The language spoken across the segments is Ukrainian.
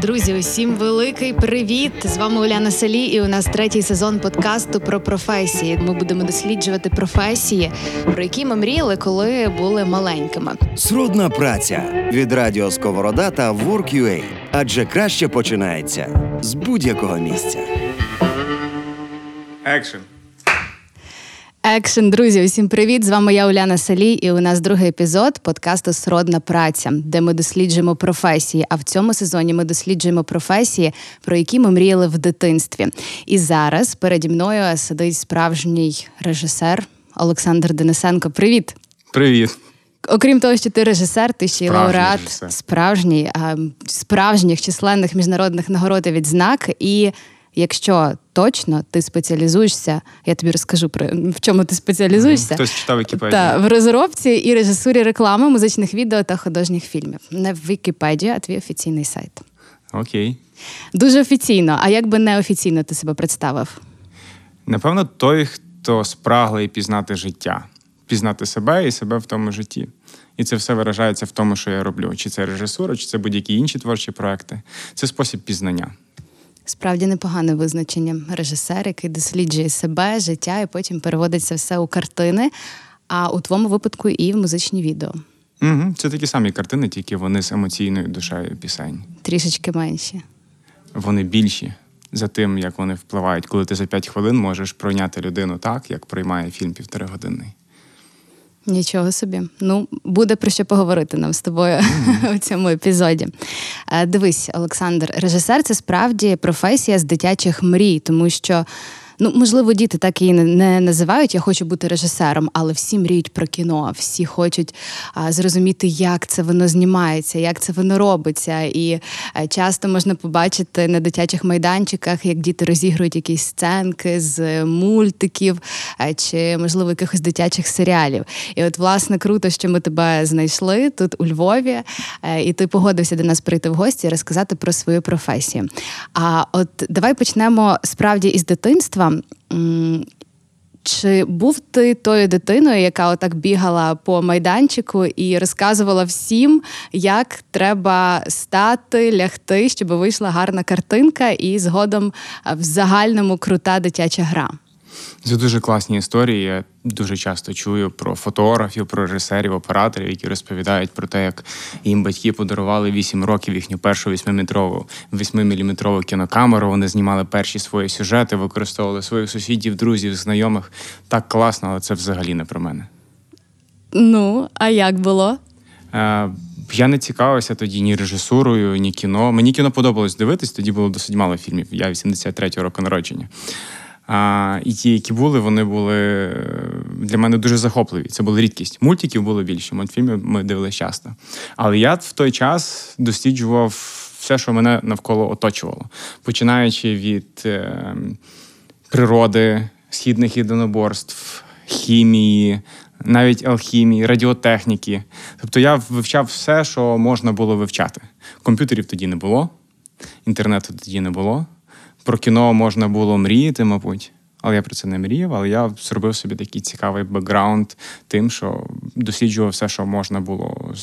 Друзі, усім великий привіт! З вами Уляна Салі, і у нас третій сезон подкасту про професії. Ми будемо досліджувати професії, про які ми мріяли, коли були маленькими. Сродна праця від радіо Сковорода та Work.ua. Адже краще починається з будь-якого місця. Екшен. Екшен, друзі, усім привіт! З вами я Уляна Салі, і у нас другий епізод подкасту Сродна праця, де ми досліджуємо професії. А в цьому сезоні ми досліджуємо професії, про які ми мріяли в дитинстві. І зараз переді мною сидить справжній режисер Олександр Денисенко. Привіт! Привіт. Окрім того, що ти режисер, ти ще й лауреат режисер. справжній, справжніх численних міжнародних нагород і відзнак. І якщо точно ти спеціалізуєшся, я тобі розкажу про в чому ти спеціалізуєшся. Хтось читав Вікіпедію. Та в розробці і режисурі реклами, музичних відео та художніх фільмів. Не в Вікіпедії, а твій офіційний сайт. Окей. Дуже офіційно. А як би неофіційно ти себе представив? Напевно, той, хто спраглий пізнати життя, пізнати себе і себе в тому житті. І це все виражається в тому, що я роблю. Чи це режисура, чи це будь-які інші творчі проекти. Це спосіб пізнання. Справді непогане визначення. Режисер, який досліджує себе, життя, і потім переводить це все у картини, а у твоєму випадку і в музичні відео. Угу. Це такі самі картини, тільки вони з емоційною душею пісень. Трішечки менші. Вони більші за тим, як вони впливають, коли ти за 5 хвилин можеш пройняти людину так, як проймає фільм півторагодинний. Нічого собі. Ну, буде про що поговорити нам з тобою у цьому епізоді. Е, Дивись, Олександр, режисер це справді професія з дитячих мрій, тому що. Ну, можливо, діти так і не- називають Я хочу бути режисером, але всі мріють про кіно, всі хочуть а, зрозуміти, як це воно знімається, як це воно робиться. І е, часто можна побачити на дитячих майданчиках, як діти розігрують якісь сценки з мультиків е, чи, можливо, якихось дитячих серіалів. І от, власне, круто, що ми тебе знайшли тут у Львові, е, і ти погодився до нас прийти в гості і розказати про свою професію. А от давай почнемо справді із дитинства. М, Чи був ти тою дитиною, яка отак бігала по майданчику і розказувала всім, як треба стати, лягти, щоб вийшла гарна картинка, і згодом е, в загальному крута дитяча гра? Це дуже класні історії. Я дуже часто чую про фотографів, про режисерів, операторів, які розповідають про те, як їм батьки подарували 8 років їхню першу 8-метрову 8-міліметрову кінокамеру. Вони знімали перші свої сюжети, використовували своїх сусідів, друзів, знайомих. Так класно, але це взагалі не про мене. Ну, а як було? Е, Я не цікавився тоді ні режисурою, ні кіно. Мені кіно подобалось дивитись, тоді було досить мало фільмів. Я 83-го року народження. А, і ті, які були, вони були е, для мене дуже захопливі. Це була рідкість. Мультиків було більше, мультфільмів ми дивилися часто. Але я в той час досліджував все, що мене навколо оточувало, починаючи від е, природи, східних єдиноборств, хімії, навіть алхімії, радіотехніки. Тобто я вивчав все, що можна було вивчати. Комп'ютерів тоді не було, інтернету тоді не було. Про кіно можна було мріяти, мабуть. Але я про це не мріяв, але я зробив собі такий цікавий бекграунд тим, що досліджував все, що можна було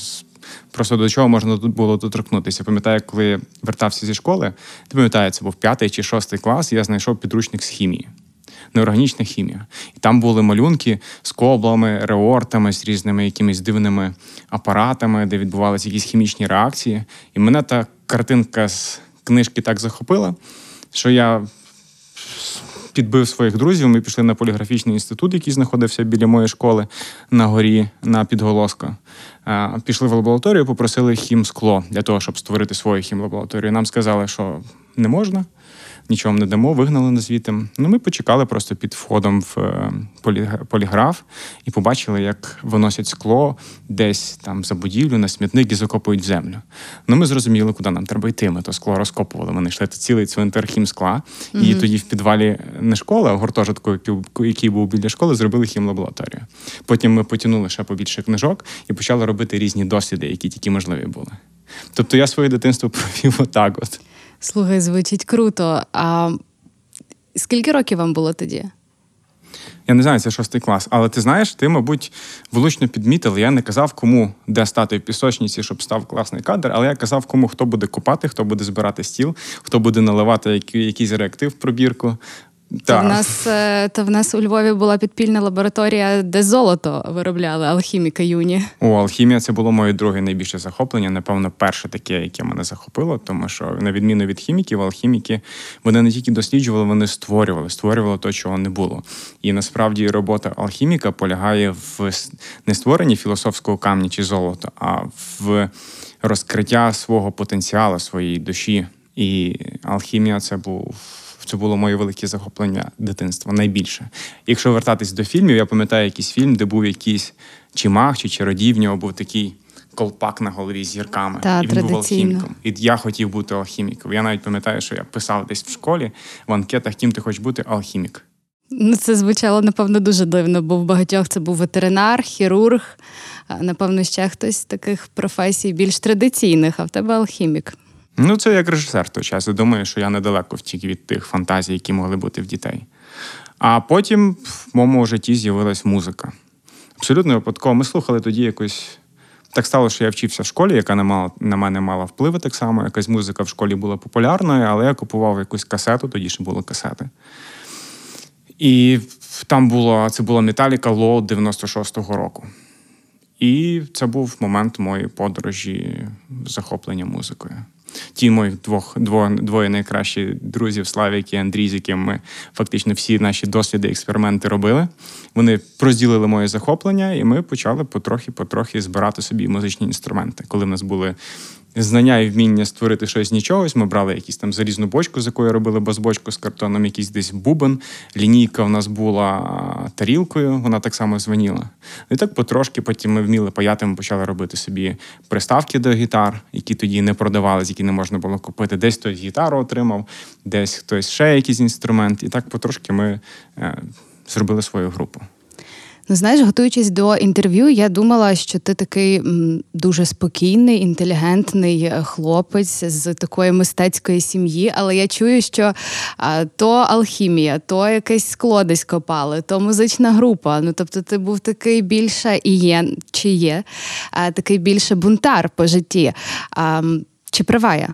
Просто до чого можна тут було доторкнутися. Пам'ятаю, коли вертався зі школи, ти пам'ятаю, це був п'ятий чи шостий клас, я знайшов підручник з хімії. Неорганічна хімія. І там були малюнки з коблами, реортами, з різними якимись дивними апаратами, де відбувалися якісь хімічні реакції. І мене та картинка з книжки так захопила, що я підбив своїх друзів. Ми пішли на поліграфічний інститут, який знаходився біля моєї школи на горі на підголоска. Пішли в лабораторію, попросили хімскло для того, щоб створити свою хімлабораторію. Нам сказали, що не можна, нічого не дамо, вигнали нас звідти. Ну, ми почекали просто під входом в е, поліграф і побачили, як виносять скло десь там за будівлю на смітник і закопують в землю. Ну, ми зрозуміли, куди нам треба йти. Ми то скло розкопували. Ми знайшли цілий цвинтар хімскла. І тоді в підвалі не школи, а гуртожитку, який був біля школи, зробили хімлабораторію. Потім ми потягнули ще побільше книжок і почали робити різні досліди, які тільки можливі були. Тобто я своє дитинство провів отак от. Слухай, звучить круто. А скільки років вам було тоді? Я не знаю, це шостий клас. Але ти знаєш, ти, мабуть, влучно підмітив. Я не казав, кому де стати в пісочниці, щоб став класний кадр, але я казав, кому хто буде купати, хто буде збирати стіл, хто буде наливати який- якийсь реактив в пробірку. То в, нас, е, то в нас у Львові була підпільна лабораторія, де золото виробляли алхіміка юні. О, алхімія це було моє друге найбільше захоплення. Напевно, перше таке, яке мене захопило, тому що на відміну від хіміків, алхіміки вони не тільки досліджували, вони створювали, створювали те, чого не було. І насправді робота алхіміка полягає в не створенні філософського камня чи золота, а в розкриття свого потенціалу, своєї душі. І алхімія це був. Це було моє велике захоплення дитинства, найбільше. Якщо вертатись до фільмів, я пам'ятаю якийсь фільм, де був якийсь чи чи чародій, в нього був такий колпак на голові з зірками. Та, і він був алхіміком. І я хотів бути алхіміком. Я навіть пам'ятаю, що я писав десь в школі в анкетах, ким ти хочеш бути алхімік. Ну, це звучало, напевно, дуже дивно, бо в багатьох це був ветеринар, хірург, напевно, ще хтось з таких професій більш традиційних, а в тебе алхімік. Ну, це як режисер в той час. Я думаю, що я недалеко втік від тих фантазій, які могли бути в дітей. А потім в моєму житті з'явилась музика. Абсолютно випадково. Ми слухали тоді якось. Так стало, що я вчився в школі, яка на, мала, на мене мала впливи так само. Якась музика в школі була популярною, але я купував якусь касету, тоді ще були касети. І там було, це була Металіка Лоу 96-го року. І це був момент моєї подорожі захоплення музикою. Ті моїх двох, дво, двоє найкращі друзів Славік і Андрій, з яким ми фактично всі наші досліди, експерименти робили. Вони розділили моє захоплення, і ми почали потрохи-потрохи збирати собі музичні інструменти. Коли в нас були знання і вміння створити щось з нічогось, ми брали якісь там залізну бочку, з якої робили базбочку з картоном, якийсь десь бубен. Лінійка в нас була тарілкою, вона так само звеніла. І так потрошки потім ми вміли паяти, ми почали робити собі приставки до гітар, які тоді не продавались, які не можна було купити. Десь хтось гітару отримав, десь хтось ще якийсь інструмент. І так потрошки ми е, зробили свою групу. Ну, знаєш, готуючись до інтерв'ю, я думала, що ти такий дуже спокійний, інтелігентний е, хлопець з такої мистецької сім'ї, але я чую, що то алхімія, то якесь скло десь копали, то музична група. Ну тобто, ти був такий більше і є, чи є, такий більше бунтар по житті. Чи права я?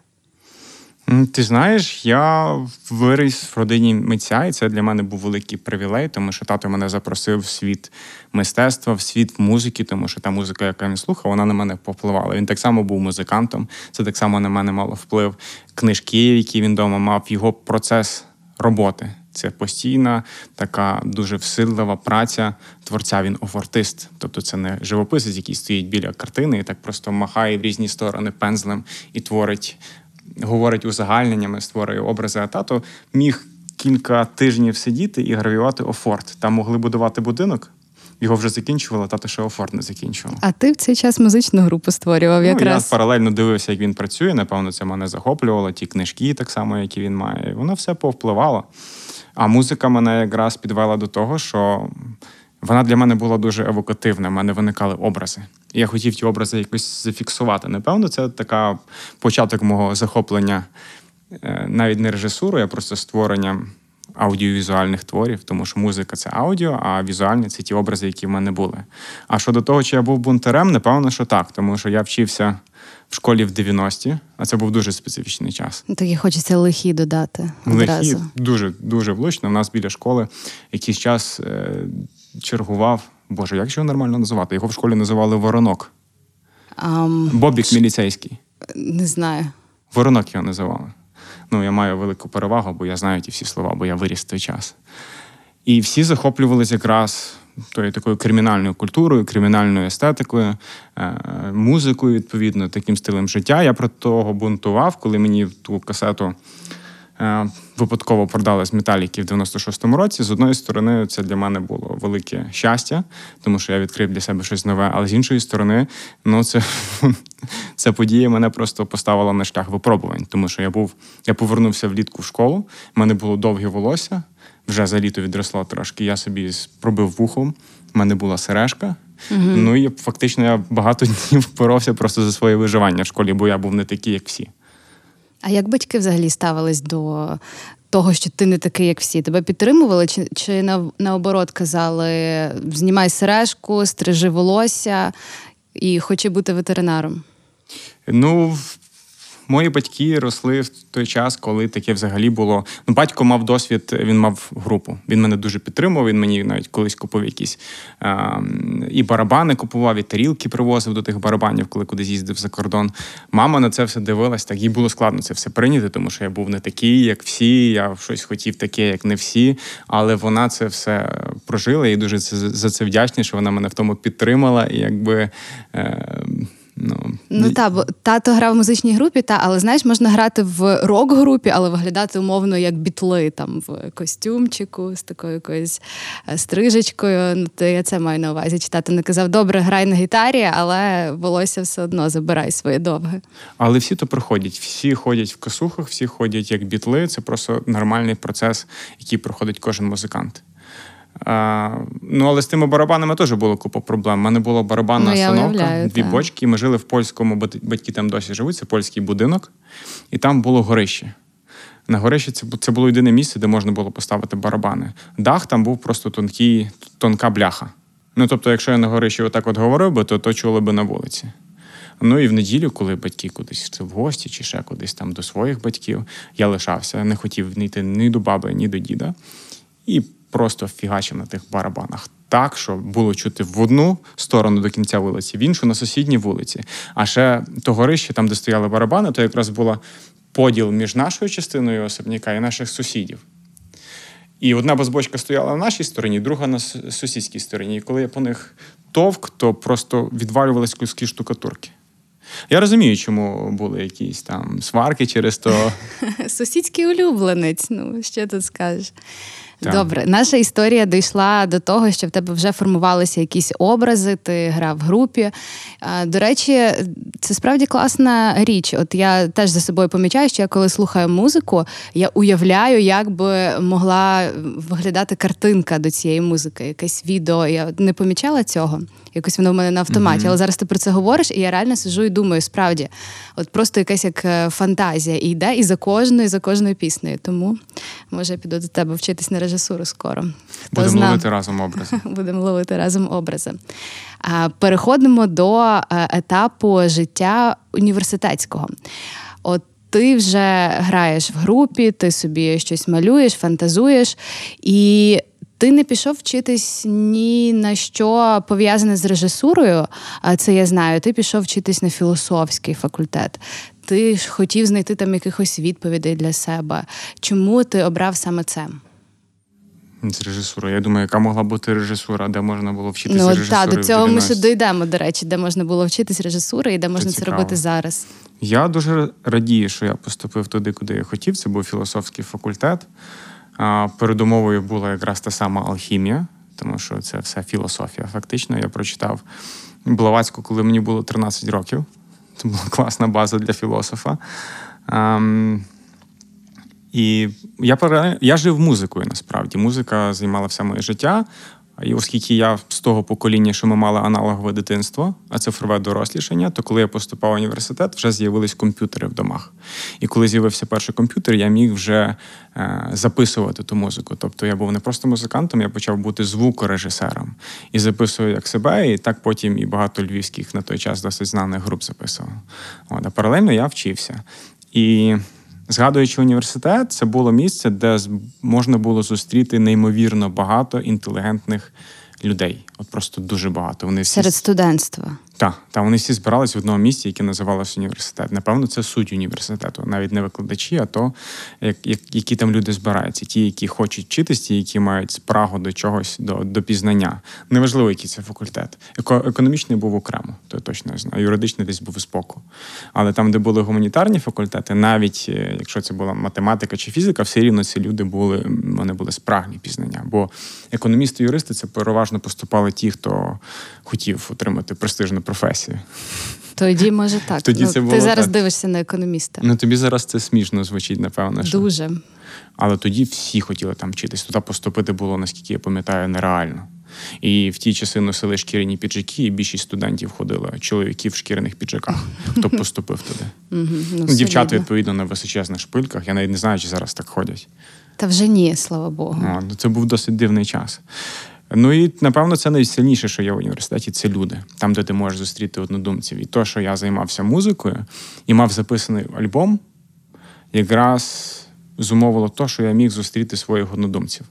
Ти знаєш, я виріс в родині митця, і це для мене був великий привілей, тому що тато мене запросив в світ мистецтва, в світ музики, тому що та музика, яка він слухав, вона на мене повпливала. Він так само був музикантом, це так само на мене мало вплив. Книжки, які він вдома мав, його процес роботи. Це постійна така дуже всидлива праця творця. Він офортист, тобто це не живописець, який стоїть біля картини і так просто махає в різні сторони пензлем і творить говорить узагальненнями, створює образи. А тато міг кілька тижнів сидіти і гравіювати офорт. Там могли будувати будинок. Його вже закінчували, тато ще офорт не закінчував. А ти в цей час музичну групу створював Ну, якраз. я паралельно дивився, як він працює. Напевно, це мене захоплювало. Ті книжки, так само, які він має. Воно все повпливало. А музика мене якраз підвела до того, що вона для мене була дуже евокативна. У мене виникали образи. І я хотів ті образи якось зафіксувати. Напевно, це така початок мого захоплення е, навіть не режисурою, а просто створенням аудіовізуальних творів, тому що музика це аудіо, а візуальні це ті образи, які в мене були. А щодо того, чи я був бунтарем, напевно, що так, тому що я вчився в школі в 90-ті, а це був дуже специфічний час. Ну, Так і хочеться лихі додати одразу. Лихі дуже дуже влучно. У нас біля школи якийсь час е, чергував. Боже, як же його нормально називати? Його в школі називали воронок. Ам, Бобік міліцейський. не знаю. Воронок його називали. Ну, я маю велику перевагу, бо я знаю ті всі слова, бо я виріс в той час. І всі захоплювалися якраз тою такою кримінальною культурою, кримінальною естетикою, е, музикою, відповідно, таким стилем життя. Я про того бунтував, коли мені ту касету випадково продали з металіки в 96-му році. З одної сторони, це для мене було велике щастя, тому що я відкрив для себе щось нове. Але з іншої сторони, ну це, ця подія мене просто поставила на шлях випробувань, тому що я був, я повернувся влітку в школу, в мене було довге волосся, вже за літо відросло трошки. Я собі пробив вухом, в мене була сережка. Ну і фактично я багато днів боровся просто за своє виживання в школі, бо я був не такий, як всі. А як батьки взагалі ставились до того, що ти не такий, як всі? Тебе підтримували, чи, чи на, наоборот казали: знімай сережку, стрижи волосся і хочу бути ветеринаром? Ну, мої батьки росли в той час, коли таке взагалі було. Ну, батько мав досвід, він мав групу. Він мене дуже підтримував. Він мені навіть колись купив якісь е, і барабани купував, і тарілки привозив до тих барабанів, коли кудись їздив за кордон. Мама на це все дивилась. Так їй було складно це все прийняти, тому що я був не такий, як всі. Я щось хотів таке, як не всі. Але вона це все прожила і дуже за це вдячна, що вона мене в тому підтримала. І якби. Е, ну, Ну так, бо тато грав в музичній групі, та але знаєш, можна грати в рок-групі, але виглядати умовно як бітли, там в костюмчику з такою якоюсь е, стрижечкою. Ну, то я це маю на увазі. Чи тато не казав, добре, грай на гітарі, але волосся все одно забирай своє довге. Але всі то проходять. Всі ходять в косухах, всі ходять як бітли. Це просто нормальний процес, який проходить кожен музикант. А, ну, але з тими барабанами теж було купа проблем. У мене була барабанна Ну, я установка, дві так. бочки. Ми жили в польському, бат- батьки там досі живуть, це польський будинок, і там було горище. На горищі це, це було єдине місце, де можна було поставити барабани. Дах там був просто тонкий, тонка бляха. Ну, тобто, якщо я на горищі отак от говорив би, то то чули би на вулиці. Ну і в неділю, коли батьки кудись це в гості чи ще кудись там до своїх батьків, я лишався, не хотів не йти ні до баби, ні до діда. І просто фігачив на тих барабанах. Так, що було чути в одну сторону до кінця вулиці, в іншу на сусідній вулиці. А ще то горище, там, де стояли барабани, то якраз була поділ між нашою частиною особняка і наших сусідів. І одна базбочка стояла на нашій стороні, друга на сусідській стороні. І коли я по них товк, то просто відвалювались куски штукатурки. Я розумію, чому були якісь там сварки через то. Сусідський улюбленець. Ну, що тут скажеш? Добре, наша історія дійшла до того, що в тебе вже формувалися якісь образи, ти грав в групі. До речі, це справді класна річ. От я теж за собою помічаю, що я коли слухаю музику, я уявляю, як би могла виглядати картинка до цієї музики, якесь відео. Я не помічала цього. Якось воно в мене на автоматі. Але зараз ти про це говориш, і я реально сиджу і думаю, справді, от просто якась як е, фантазія і йде і за кожною, і за кожною піснею. Тому може я піду до тебе вчитись на режисуру скоро. Будемо зна. ловити разом образи. Будемо ловити разом образи. Переходимо до е, етапу життя університетського. От ти вже граєш в групі, ти собі щось малюєш, фантазуєш, і ти не пішов вчитись ні на що пов'язане з режисурою. А це я знаю. Ти пішов вчитись на філософський факультет. Ти ж хотів знайти там якихось відповідей для себе. Чому ти обрав саме це? З режисурою. Я думаю, яка могла бути режисура, де можна було вчитися Ну режисурою так, до цього ми ще дійдемо, до речі, де можна було вчитись режисури і де можна це цікаво. робити зараз. Я дуже радію, що я поступив туди, куди я хотів. Це був філософський факультет. Передумовою була якраз та сама алхімія, тому що це вся філософія. Фактично, я прочитав Блаватську, коли мені було 13 років. Це була класна база для філософа. І я, я жив музикою насправді. Музика займала все моє життя. І оскільки я з того покоління, що ми мали аналогове дитинство, а цифрове дорослішання, то коли я поступав в університет, вже з'явились комп'ютери в домах. І коли з'явився перший комп'ютер, я міг вже е, записувати ту музику. Тобто я був не просто музикантом, я почав бути звукорежисером. І записував як себе, і так потім і багато львівських на той час досить знаних груп записував. От, а паралельно я вчився. І Згадуючи університет, це було місце, де можна було зустріти неймовірно багато інтелігентних людей. От просто дуже багато. Вони всі Серед студентства. та, та вони всі збирались в одному місці, яке називалося університет. Напевно, це суть університету, навіть не викладачі, а то як, як, які там люди збираються. Ті, які хочуть вчитись, ті, які мають спрагу до чогось, до, до пізнання. Неважливо, який це факультет. Еко, економічний був окремо, то я точно не знаю. Юридичний десь був збоку. Але там, де були гуманітарні факультети, навіть е, якщо це була математика чи фізика, все рівно ці люди були, вони були спрагні пізнання. Бо економісти, юристи це переважно поступали ті, хто хотів отримати престижну професію. Тоді, може, так. Тоді ну, це ти зараз так. дивишся на економіста. Ну тобі зараз це смішно звучить, напевно. Що... Дуже. Але тоді всі хотіли там вчитись. Туди поступити було, наскільки я пам'ятаю, нереально. І в ті часи носили шкіряні піджаки, і більшість студентів ходили чоловіків в шкіряних піджаках, хто поступив туди. Ну, Ну, Дівчата, відповідно, на височезних шпильках. Я навіть не знаю, чи зараз так ходять. Та вже ні, слава Богу. Ну, це був досить дивний час. Ну і напевно це найсильніше, що є в університеті, це люди, там, де ти можеш зустріти однодумців. І то, що я займався музикою і мав записаний альбом, якраз зумовило те, що я міг зустріти своїх однодумців.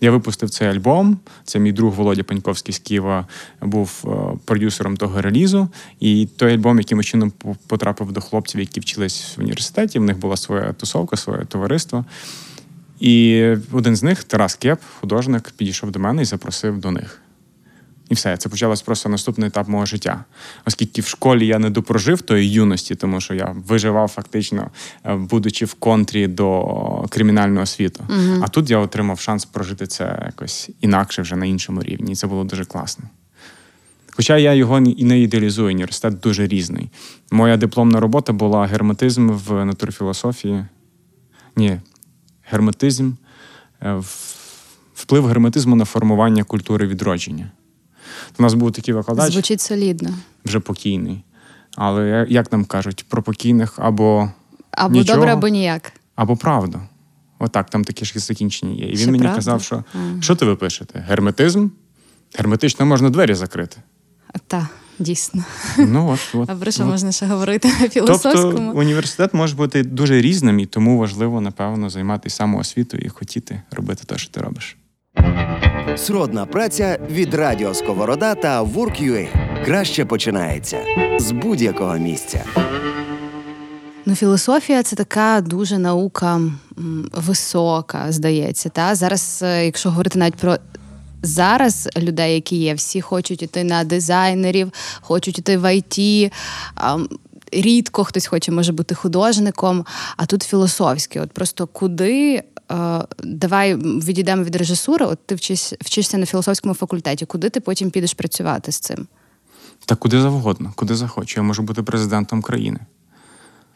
Я випустив цей альбом. Це мій друг Володя Паньковський з Києва був е, продюсером того релізу. І той альбом, якимось чином потрапив до хлопців, які вчились в університеті. В них була своя тусовка, своє товариство. І один з них, Тарас Кеп, художник, підійшов до мене і запросив до них. І все, це почалось просто наступний етап мого життя. Оскільки в школі я не допрожив тої юності, тому що я виживав фактично, е, будучи в контрі до кримінального світу. А тут я отримав шанс прожити це якось інакше вже на іншому рівні. І це було дуже класно. Хоча я його і не ідеалізую, університет дуже різний. Моя дипломна робота була герметизм в натурфілософії. Ні, герметизм, е, вплив герметизму на формування культури відродження. У нас був такий викладач, Звучить солідно. вже покійний. Але як нам кажуть, про покійних або, Або Нічого. добре, або ніяк. або правду. Отак, там такі ж закінчення є. І він Ще мені правда? казав, що Ага. що ти ви пишете? Герметизм? Герметично можна двері закрити. Та, дійсно. Ну, от, от, А про що от. можна ще говорити на Тобто університет може бути дуже різним, і тому важливо, напевно, займатися самоосвітою і хотіти робити те, що ти робиш. Сродна праця від Радіо Сковорода та Work.ua краще починається з будь-якого місця. Ну, філософія це така дуже наука м, висока, здається. Та? Зараз, е, якщо говорити навіть про зараз людей, які є, всі хочуть іти на дизайнерів, хочуть іти в IT. Рідко хтось хоче може бути художником, а тут філософське. От просто куди е, давай відійдемо від режисури. От ти вчиш, вчишся на філософському факультеті. Куди ти потім підеш працювати з цим? Та куди завгодно, куди захочу. Я можу бути президентом країни.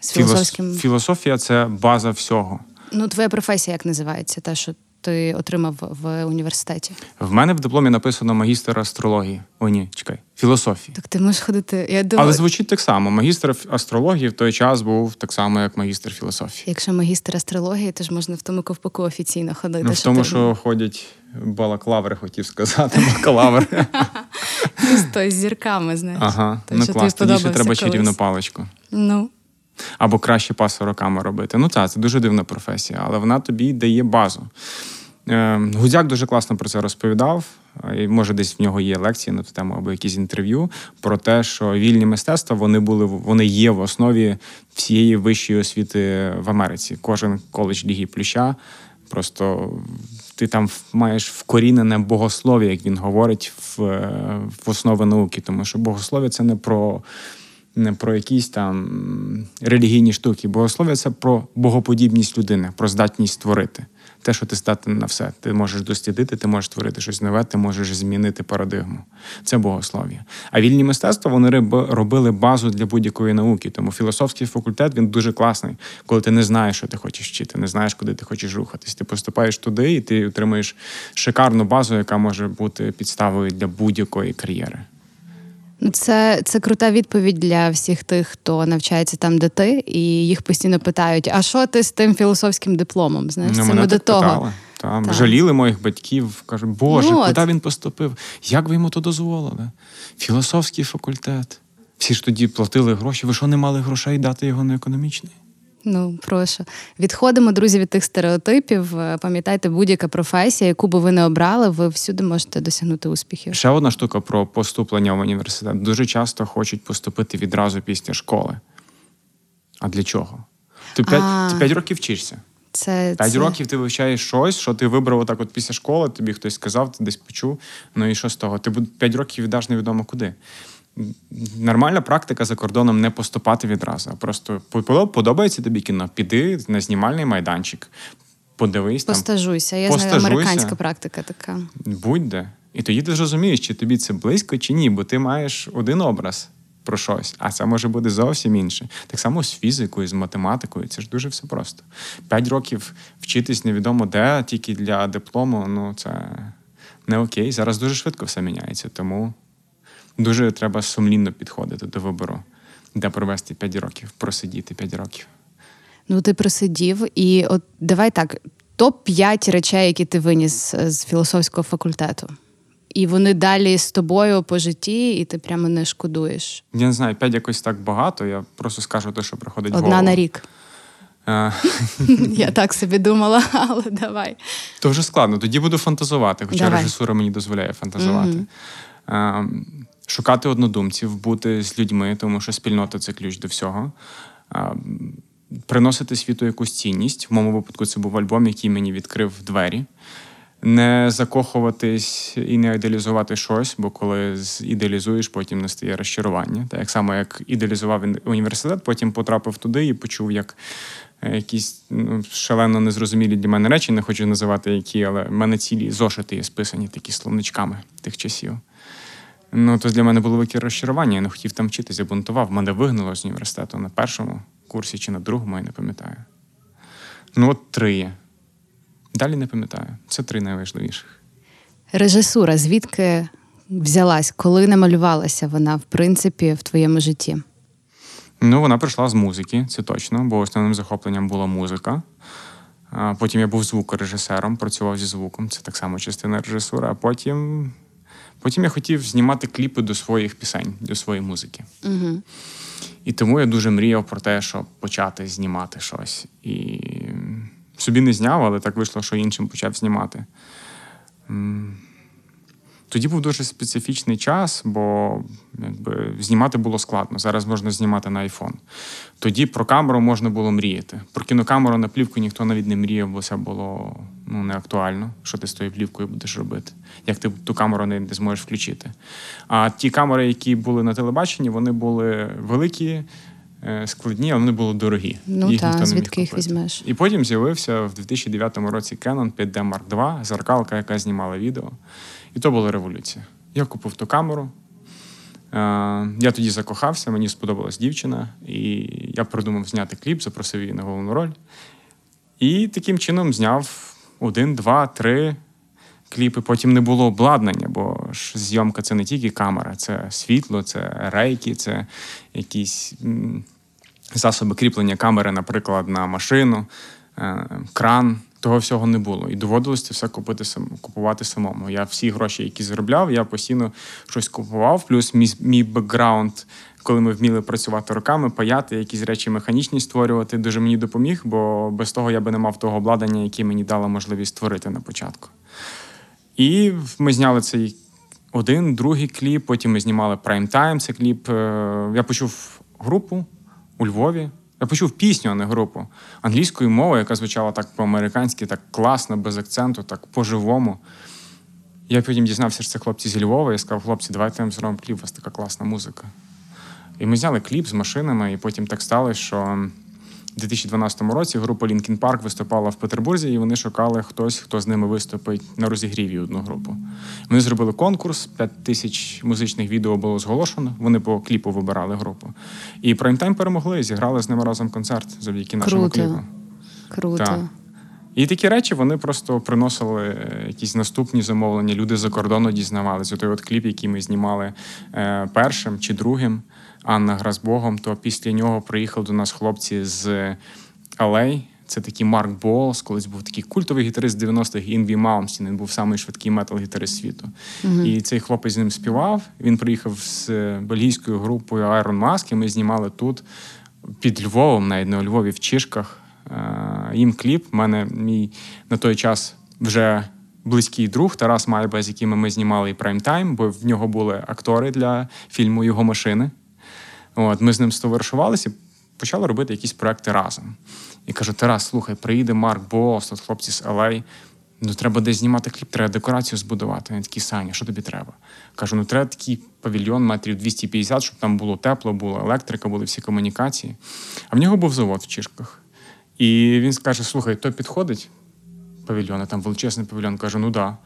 З Філос- філософським Філософія це база всього. Ну, твоя професія як називається? Та, що ти отримав в університеті? В мене в дипломі написано магістр астрології. О, ні, чекай, філософії. Так ти можеш ходити. Я думаю, Але звучить так само. Магістр астрології в той час був так само, як магістр філософії. якщо магістр астрології, то ж можна в тому ковпаку офіційно ходити. Ну, в тому, ти- що ходять балаклаври, хотів сказати, бакалаври. Ну, з зірками, знаєш. Ага, ну що клас, тоді ще треба чарівну паличку. Ну, Або краще пасу роками робити. Ну так, це дуже дивна професія, але вона тобі дає базу. Е, Гудзяк дуже класно про це розповідав. І може десь в нього є лекції на ту тему або якісь інтерв'ю про те, що вільні мистецтва вони були вони є в основі всієї вищої освіти в Америці. Кожен коледж Ліги Плюща. Просто ти там маєш вкорінене богослов'я, як він говорить, в, е, в основи науки, тому що богослов'я це не про про якісь там релігійні штуки. Богослов'я це про богоподібність людини, про здатність створити. Те, що ти здатен на все. Ти можеш дослідити, ти можеш створити щось нове, ти можеш змінити парадигму. Це богослов'я. А вільні мистецтва вони робили базу для будь-якої науки. Тому філософський факультет він дуже класний, коли ти не знаєш, що ти хочеш вчити, не знаєш, куди ти хочеш рухатись. Ти поступаєш туди, і ти отримуєш шикарну базу, яка може бути підставою для будь-якої кар'єри. Це, це крута відповідь для всіх тих, хто навчається там, де ти, і їх постійно питають: а що ти з тим філософським дипломом? Знаєш, Ну, це ми до того. питали. Там Так. жаліли моїх батьків, кажуть, Боже, Ну, от. куди він поступив? Як ви йому то дозволили? Філософський факультет. Всі ж тоді платили гроші. Ви що не мали грошей дати його на економічний? Ну, прошу. Відходимо, друзі, від тих стереотипів. Е, Пам'ятайте, будь-яка професія, яку би ви не обрали, ви всюди можете досягнути успіхів. Ще одна штука про поступлення в університет. Дуже часто хочуть поступити відразу після школи. А для чого? Ти п'ять, років вчишся. Це, П'ять це... років ти вивчаєш щось, що ти вибрав отак от після школи, тобі хтось сказав, ти десь почув. Ну і що з того? Ти п'ять років віддаш невідомо куди. Нормальна практика за кордоном не поступати відразу, а просто подобається тобі кіно, піди на знімальний майданчик, подивись там, Постажуйся. Я знаю, Постажуйся. американська практика така. будь-де. І тоді ти зрозумієш, чи тобі це близько, чи ні, бо ти маєш один образ про щось, а це може бути зовсім інше. Так само з фізикою, з математикою. Це ж дуже все просто. П'ять років вчитись невідомо де, тільки для диплому, ну це не окей. Зараз дуже швидко все міняється, тому дуже треба сумлінно підходити до вибору, де провести 5 років, просидіти 5 років. Ну, ти просидів, і от давай так: топ-5 речей, які ти виніс е, з філософського факультету. І вони далі з тобою по житті, і ти прямо не шкодуєш. Я не знаю, 5 якось так багато. Я просто скажу те, що приходить в Одна голову. на рік. Е, Я так собі думала, але давай. То вже складно. Тоді буду фантазувати, хоча Давай. режисура мені дозволяє фантазувати. Шукати однодумців, бути з людьми, тому що спільнота це ключ до всього. Приносити світу якусь цінність. В моєму випадку це був альбом, який мені відкрив двері. Не закохуватись і не ідеалізувати щось, бо коли ідеалізуєш, потім настає розчарування. Так само як ідеалізував університет, потім потрапив туди і почув, як е, якісь ну, шалено незрозумілі для мене речі, не хочу називати які, але в мене цілі зошити є списані такі словничками тих часів. Ну, то для мене було велике розчарування. Я не хотів там вчитися, бунтував. Мене вигнало з університету на першому курсі чи на другому, я не пам'ятаю. Ну, от три є. Далі не пам'ятаю. Це три найважливіших. Режисура, звідки взялась, коли намалювалася вона, в принципі, в твоєму житті? Ну, вона прийшла з музики, це точно, бо основним захопленням була музика. Потім я був звукорежисером, працював зі звуком, це так само частина режисури. А потім, потім я хотів знімати кліпи до своїх пісень, до своєї музики. Угу. І тому я дуже мріяв про те, щоб почати знімати щось. І собі не зняв, але так вийшло, що іншим почав знімати. Тоді був дуже специфічний час, бо якби, знімати було складно. Зараз можна знімати на iPhone. Тоді про камеру можна було мріяти. Про кінокамеру на плівку ніхто навіть не мріяв, бо це було ну, не актуально, що ти з тою плівкою будеш робити, як ти ту камеру не, не зможеш включити. А ті камери, які були на телебаченні, вони були великі, е, складні, але вони були дорогі. Ну Їх та, ніхто не міг звідки їх візьмеш? І потім з'явився в 2009 році Canon 5D Mark II, зеркалка, яка знімала відео. І то була революція. Я купив ту камеру. Е, Я тоді закохався, мені сподобалась дівчина, і я придумав зняти кліп, запросив її на головну роль. І таким чином зняв один, два, три кліпи. Потім не було обладнання, бо ж зйомка це не тільки камера, це світло, це рейки, це якісь засоби кріплення камери, наприклад, на машину, е, кран. Того всього не було. І доводилось це все купити сам, купувати самому. Я всі гроші, які заробляв, я постійно щось купував. Плюс мій, мій бекграунд, коли ми вміли працювати руками, паяти, якісь речі механічні створювати, дуже мені допоміг, бо без того я би не мав того обладнання, яке мені дало можливість створити на початку. І ми зняли цей один, другий кліп, потім ми знімали Prime Time, це кліп. Е, Я почув групу у Львові. Я почув пісню, а не групу англійською мовою, яка звучала так по-американськи, так класно, без акценту, так по-живому. Я потім дізнався, що це хлопці зі Львова, і сказав, хлопці, давайте зробимо кліп, у вас така класна музика. І ми зняли кліп з машинами, і потім так сталося, що в 2012 році група Linkin Park виступала в Петербурзі, і вони шукали хтось, хто з ними виступить на розігріві одну групу. Вони зробили конкурс, 5 тисяч музичних відео було зголошено. Вони по кліпу вибирали групу. І Праймтайм перемогли, і зіграли з ними разом концерт завдяки нашому Круто. кліпу. Круто. Так. І такі речі вони просто приносили е, якісь наступні замовлення. Люди за кордону дізнавалися. Той от кліп, який ми знімали е, першим чи другим, Анна гра з Богом, то після нього приїхали до нас хлопці з LA. Це такий Марк Болс, колись був такий культовий гітарист з 90-х, Інгві Мальмстін. Він був самий швидкий метал-гітарист світу. І цей хлопець з ним співав. Він приїхав з е, бельгійською групою Iron Mask, і ми знімали тут під Львовом, навіть не у Львові, в Чишках. Е, Їм кліп. У мене мій на той час вже близький друг Тарас Майба, з якими ми знімали і прайм-тайм, бо в нього були актори для фільму Його машини. От, ми з ним стоваришувалися і почали робити якісь проекти разом. І кажу: Тарас, слухай, приїде Марк Болс, тут хлопці з LA, Ну, треба десь знімати кліп, треба декорацію збудувати. Він такий, Саня, що тобі треба? Кажу, ну треба такий павільйон метрів 250, щоб там було тепло, була електрика, були всі комунікації. А в нього був завод в Чишках. І він скаже: слухай, то підходить павільйон, а там величезний павільйон. Кажу, ну да.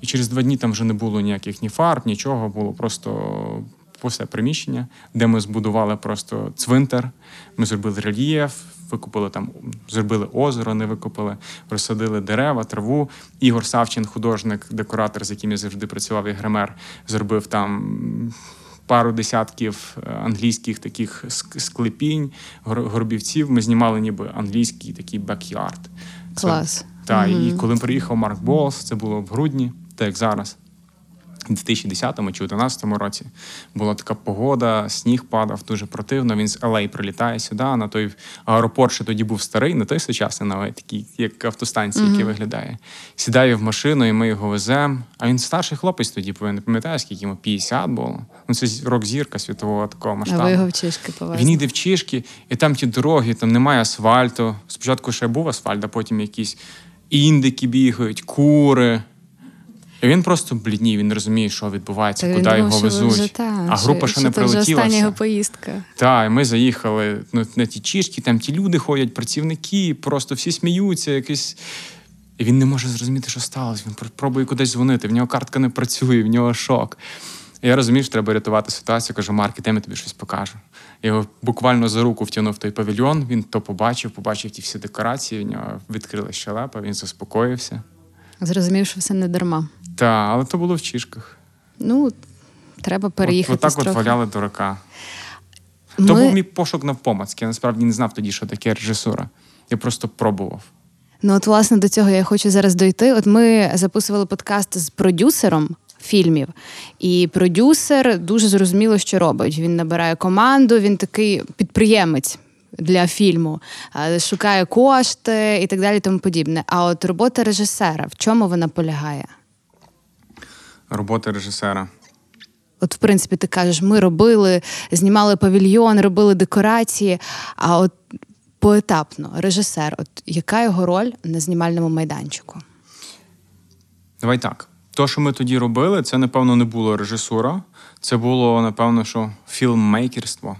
І через два дні там вже не було ніяких ні фарб, нічого, було просто пусте приміщення, де ми збудували просто цвинтар. Ми зробили рельєф, викупили там, зробили озеро, не викупили, розсадили дерева, траву. Ігор Савчин, художник, декоратор, з яким я завжди працював і гример, зробив там. Пару десятків е, англійських таких ск- склепінь, гор- гробівців. Ми знімали ніби англійський такий backyard. Клас. Так, і коли приїхав Марк Болс, це було в грудні, так як зараз. У 2010 чи 2011 році була така погода, сніг падав дуже противно. Він з LA прилітає сюди. На той аеропорт, що тоді був старий, не той сучасний, але такий, як автостанція, який виглядає. Сідає в машину, і ми його веземо. А він старший хлопець тоді, бо я не пам'ятаю, скільки йому 50 було. Ну це рок-зірка світового такого А масштабу. ви його в чишки повезли. Він йде в Чишки, і там ті дороги, там немає асфальту. Спочатку ще був асфальт, а потім якісь індики бігають, кури. І він просто блідній, він розуміє, що відбувається, Та куди його думав, ви везуть. Вже, та, а група що, ще не що це остання його поїздка. Так, і ми заїхали ну, на ті чішки, там ті люди ходять, працівники, просто всі сміються, якийсь. І він не може зрозуміти, що сталося. Він пробує кудись дзвонити, в нього картка не працює, в нього шок. І я розумію, що треба рятувати ситуацію. Кажу, Марк, ідемо, я тобі щось покажу. Я його буквально за руку втягнув той павільйон, він то побачив, побачив ті всі декорації, в нього відкрили щелепа, він заспокоївся. Зрозумів, що все не дарма. Та, але то було в Чішках. Ну, треба переїхати. От, отак от валяли дурака. Ми... То був мій пошук навпомацьки. Я насправді не знав тоді, що таке режисура. Я просто пробував. Ну, от, власне, до цього я хочу зараз дойти. От ми записували подкаст з продюсером фільмів, і продюсер дуже зрозуміло, що робить. Він набирає команду, він такий підприємець. Для фільму шукає кошти і так далі, тому подібне. А от робота режисера, в чому вона полягає? Робота режисера. От, в принципі, ти кажеш, ми робили, знімали павільйон, робили декорації. А от поетапно, режисер, от яка його роль на знімальному майданчику? Давай так. То, що ми тоді робили, це, напевно, не було режисура. Це було, напевно, що фільммейкерство.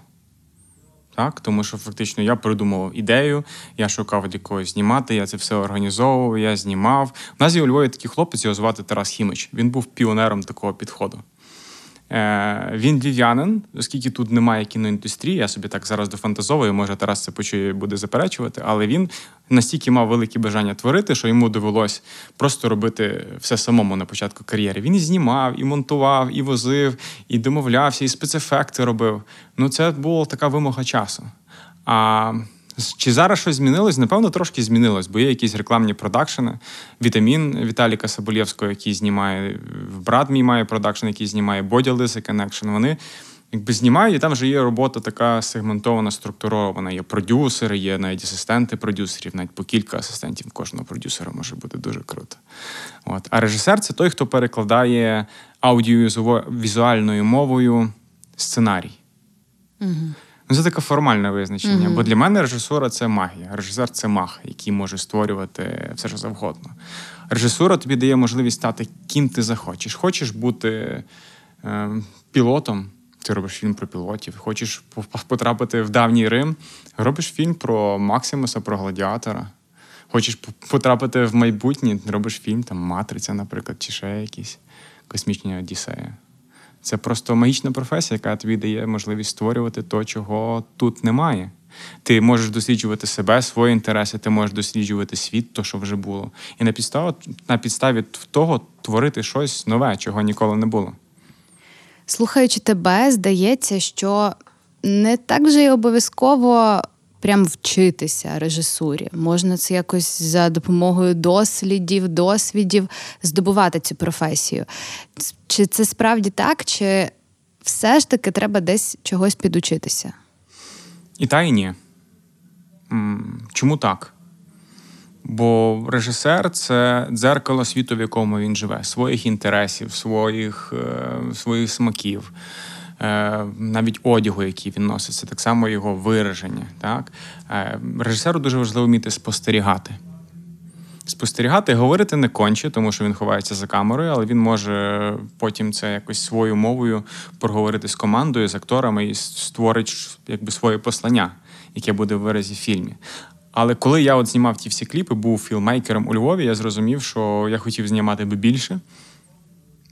Так? Тому що фактично я придумував ідею, я шукав від когось знімати, я це все організовував, я знімав. У нас є у Львові такий хлопець, його звати Тарас Хімич. Він був піонером такого підходу. Е, він львів'янин, оскільки тут немає кіноіндустрії, я собі так зараз дофантазовую, може Тарас це почує буде заперечувати, але він настільки мав велике бажання творити, що йому довелось просто робити все самому на початку кар'єри. Він і знімав, і монтував, і возив, і домовлявся, і спецефекти робив. Ну, це була така вимога часу. А чи зараз щось змінилось? Напевно, трошки змінилось, бо є якісь рекламні продакшени. Вітамін Віталіка Соболєвського, який знімає, брат мій має продакшн, який знімає Body Lisa Connection. Вони якби знімають, і там вже є робота така сегментована, структурована. Є продюсери, є навіть асистенти продюсерів, навіть по кілька асистентів кожного продюсера може бути дуже круто. От. А режисер це той, хто перекладає аудіовізуальною мовою сценарій. Ну, це таке формальне визначення. Бо для мене режисура це магія. Режисер це маг, який може створювати все, що завгодно. Режисура тобі дає можливість стати ким ти захочеш. Хочеш бути е, пілотом, ти робиш фільм про пілотів. Хочеш потрапити в давній Рим, робиш фільм про Максимуса, про гладіатора. Хочеш потрапити в майбутнє, робиш фільм, там Матриця, наприклад, чи ще якісь космічні Одіссеї. Це просто магічна професія, яка тобі дає можливість створювати то, чого тут немає. Ти можеш досліджувати себе, свої інтереси, ти можеш досліджувати світ, то, що вже було. І на підставі, на підставі того творити щось нове, чого ніколи не було. Слухаючи тебе, здається, що не так вже й обов'язково прям вчитися режисурі. Можна це якось за допомогою дослідів, досвідів здобувати цю професію. Чи це справді так, чи все ж таки треба десь чогось підучитися? І та, і ні. Чому так? Бо режисер це дзеркало світу, в якому він живе, своїх інтересів, своїх, е, своїх смаків, навіть одягу, який він носить, це так само його вираження. Так? Е, Режисеру дуже важливо вміти спостерігати. Спостерігати, говорити не конче, тому що він ховається за камерою, але він може потім це якось своєю мовою проговорити з командою, з акторами і створить якби своє послання, яке буде в виразі фільмі. Але коли я от знімав ті всі кліпи, був філмейкером у Львові, я зрозумів, що я хотів знімати би більше.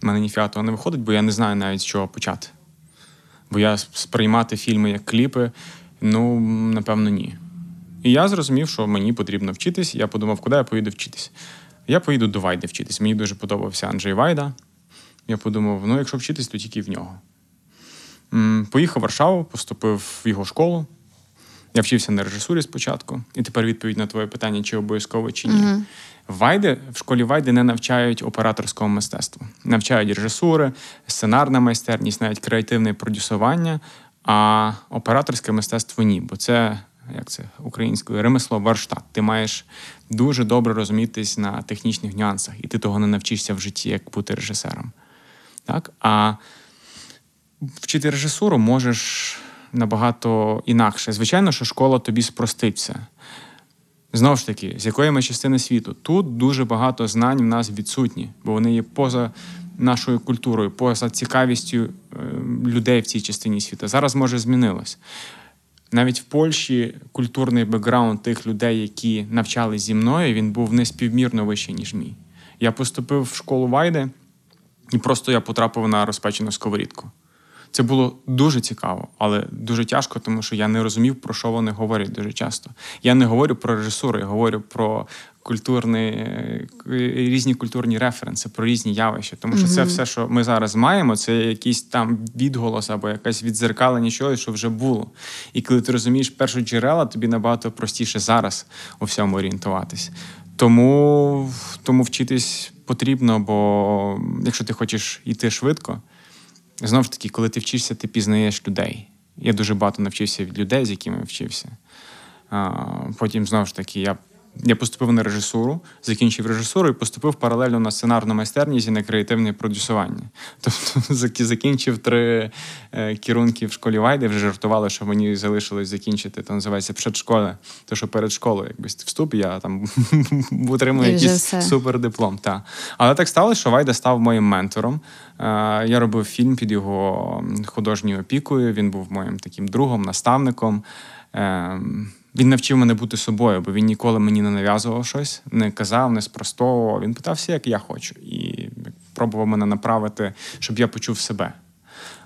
У мене ніфіга того не виходить, бо я не знаю навіть з чого почати. Бо я сприймати фільми як кліпи, ну, напевно, ні. І я зрозумів, що мені потрібно вчитись. Я подумав, куди я поїду вчитись. Я поїду до Вайди вчитись. Мені дуже подобався Анджей Вайда. Я подумав: ну, якщо вчитись, то тільки в нього. Поїхав в Варшаву, поступив в його школу. Я вчився на режисурі спочатку, і тепер відповідь на твоє питання, чи обов'язково чи ні. Вайди, в школі Вайди не навчають операторського мистецтва. Навчають режисури, сценарна майстерність, навіть креативне продюсування, а операторське мистецтво ні, бо це. Як це українською ремесло варштат. Ти маєш дуже добре розумітись на технічних нюансах, і ти того не навчишся в житті, як бути режисером. Так? А вчити режисуру можеш набагато інакше. Звичайно, що школа тобі спростить все. Знову ж таки, з якої ми частини світу? Тут дуже багато знань в нас відсутні, бо вони є поза нашою культурою, поза цікавістю е, людей в цій частині світу. Зараз може змінилось. Навіть в Польщі культурний бекграунд тих людей, які навчались зі мною, він був неспівмірно вищий, ніж мій. Я поступив в школу Вайди, і просто я потрапив на розпечену сковорідку. Це було дуже цікаво, але дуже тяжко, тому що я не розумів, про що вони говорять дуже часто. Я не говорю про режисуру, я говорю про культурні, е, різні культурні референси, про різні явища. Тому що це все, що ми зараз маємо, це якийсь там відголос або якась відзеркалення чогось, що вже було. І коли ти розумієш перші джерела, тобі набагато простіше зараз у всьому орієнтуватись. Тому, тому вчитись потрібно, бо якщо ти хочеш йти швидко. Знову ж таки, коли ти вчишся, ти пізнаєш людей. Я дуже багато навчився від людей, з якими вчився. Потім, знову ж таки, я я поступив на режисуру, закінчив режисуру і поступив паралельно на сценарну майстерність і на креативне продюсування. Тобто закінчив три е, керунки в школі Вайди, вже жартували, що мені залишилось закінчити, то називається предшкола, то що перед школою, якби вступ, я там отримую якийсь супердиплом. Та. Але так сталося, що Вайда став моїм ментором. Е, я робив фільм під його художньою опікою. Він був моїм таким другом, наставником. Він навчив мене бути собою, бо він ніколи мені не нав'язував щось, не казав, не спростовував. Він питався, як я хочу, і пробував мене направити, щоб я почув себе.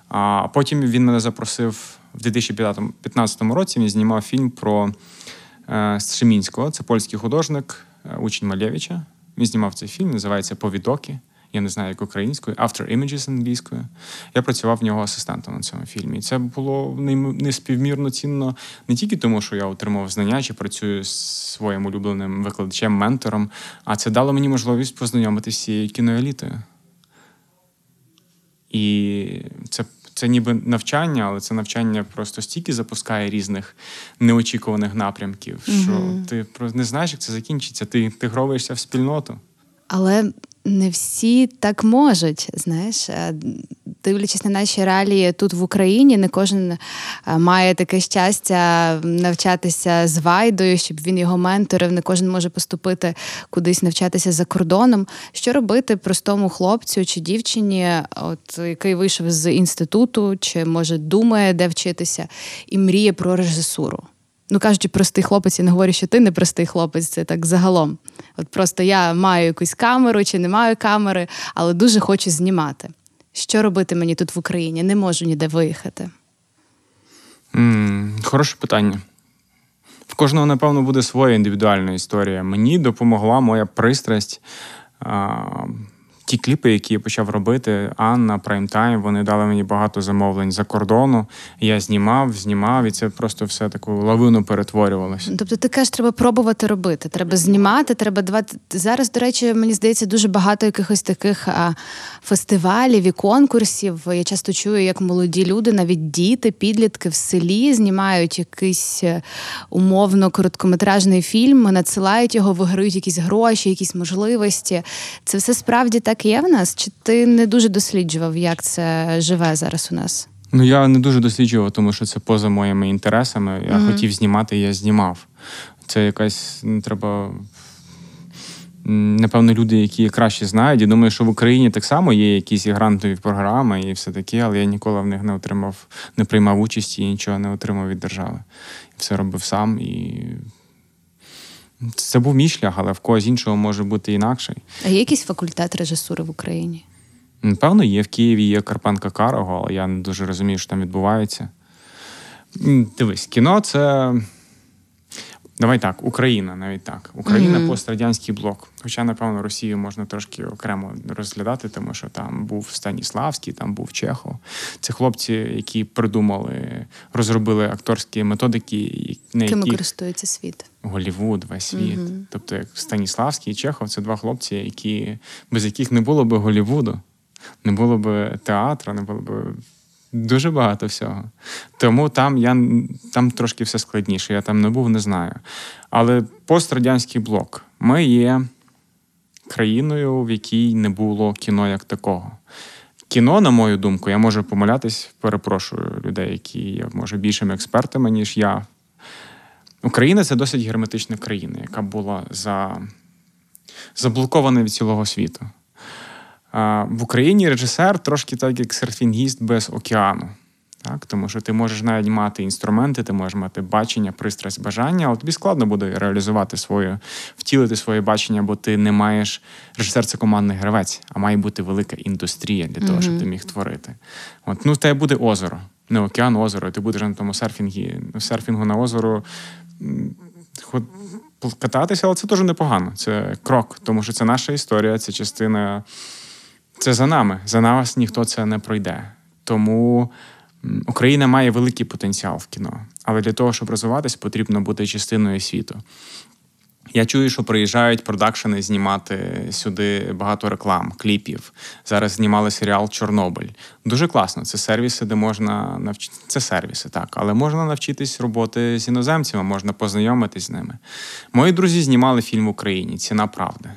А потім він мене запросив в 2015 році. Він знімав фільм про е, Це польський художник, е, учень Малєвича. Він знімав цей фільм, називається Повідоки я не знаю, як українською, After Images англійською. Я працював в нього асистентом на цьому фільмі. І це було неспівмірно цінно не тільки тому, що я отримав знання чи працюю з своїм улюбленим викладачем, ментором, а це дало мені можливість познайомитися з цією кіноелітою. І це це ніби навчання, але це навчання просто стільки запускає різних неочікуваних напрямків, що mm-hmm. ти не знаєш, як це закінчиться. Ти інтегровуєшся в спільноту. Але не всі так можуть. Знаєш, е, дивлячись на наші реалії тут в Україні, не кожен е, має таке щастя навчатися з Вайдою, щоб він його менторив. Не кожен може поступити кудись навчатися за кордоном. Що робити простому хлопцю чи дівчині, от який вийшов з інституту, чи може думає, де вчитися, і мріє про режисуру? Ну кажучи, простий хлопець, я не говорю, що ти не простий хлопець, це так загалом. От просто я маю якусь камеру чи не маю камери, але дуже хочу знімати. Що робити мені тут в Україні? Не можу ніде виїхати. Mm, хороше питання. В кожного, напевно, буде своя індивідуальна історія. Мені допомогла моя пристрасть. А, ті кліпи, які я почав робити, Анна, Праймтайм, вони дали мені багато замовлень за кордону. Я знімав, знімав, і це просто все таку лавину перетворювалося. Тобто, ти кажеш, треба пробувати робити. Треба знімати, треба давати. Зараз, до речі, мені здається, дуже багато якихось таких фестивалів і конкурсів. Я часто чую, як молоді люди, навіть діти, підлітки в селі знімають якийсь е, умовно короткометражний фільм, надсилають його, виграють якісь гроші, якісь можливості. Це все справді так так є в нас? Чи ти не дуже досліджував, як це живе зараз у нас? Ну я не дуже досліджував, тому що це поза моїми інтересами. Я mm хотів знімати, я знімав. Це якась не треба. Напевно, люди, які краще знають, я думаю, що в Україні так само є якісь грантові програми і все таке, але я ніколи в них не отримав, не приймав участі і нічого не отримав від держави. Все робив сам і це був мій шлях, але в когось іншого може бути інакший. А є якийсь факультет режисури в Україні? Напевно, є в Києві є Карпенка Карого, але я не дуже розумію, що там відбувається. Дивись, кіно це. Давай так, Україна, навіть так. Україна mm-hmm. пострадянський блок. Хоча, напевно, Росію можна трошки окремо розглядати, тому що там був Станіславський, там був Чехов. Це хлопці, які придумали, розробили акторські методики, на Ким користується світ. Голівуд, весь світ. Mm-hmm. Тобто, як Станіславський і Чехов це два хлопці, які без яких не було б Голівуду, не було б театру, не було б Дуже багато всього. Тому там я там трошки все складніше. Я там не був, не знаю. Але пострадянський блок. Ми є країною, в якій не було кіно як такого. Кіно, на мою думку, я можу помилятись, перепрошую людей, які є, може більшими експертами, ніж я. Україна це досить герметична країна, яка була за... заблокована від цілого світу. В Україні режисер трошки так, як серфінгіст без океану. Так, Тому що ти можеш навіть мати інструменти, ти можеш мати бачення, пристрасть, бажання, але тобі складно буде реалізувати своє, втілити своє бачення, бо ти не маєш режисер це командний гравець, а має бути велика індустрія для того, mm-hmm. щоб ти міг творити. От, Ну, в тебе буде озеро, не океан, озеро, і ти будеш на тому серфінгі, серфінгу на озеро кататися, але це теж непогано. Це крок, тому що це наша історія, це частина. Це за нами. За нас ніхто це не пройде. Тому Україна має великий потенціал в кіно. Але для того, щоб розвиватися, потрібно бути частиною світу. Я чую, що приїжджають продакшени знімати сюди багато реклам, кліпів. Зараз знімали серіал Чорнобиль. Дуже класно. Це сервіси, де можна навчити. Це сервіси, так, але можна навчитись роботи з іноземцями, можна познайомитись з ними. Мої друзі знімали фільм в Україні Ціна правди.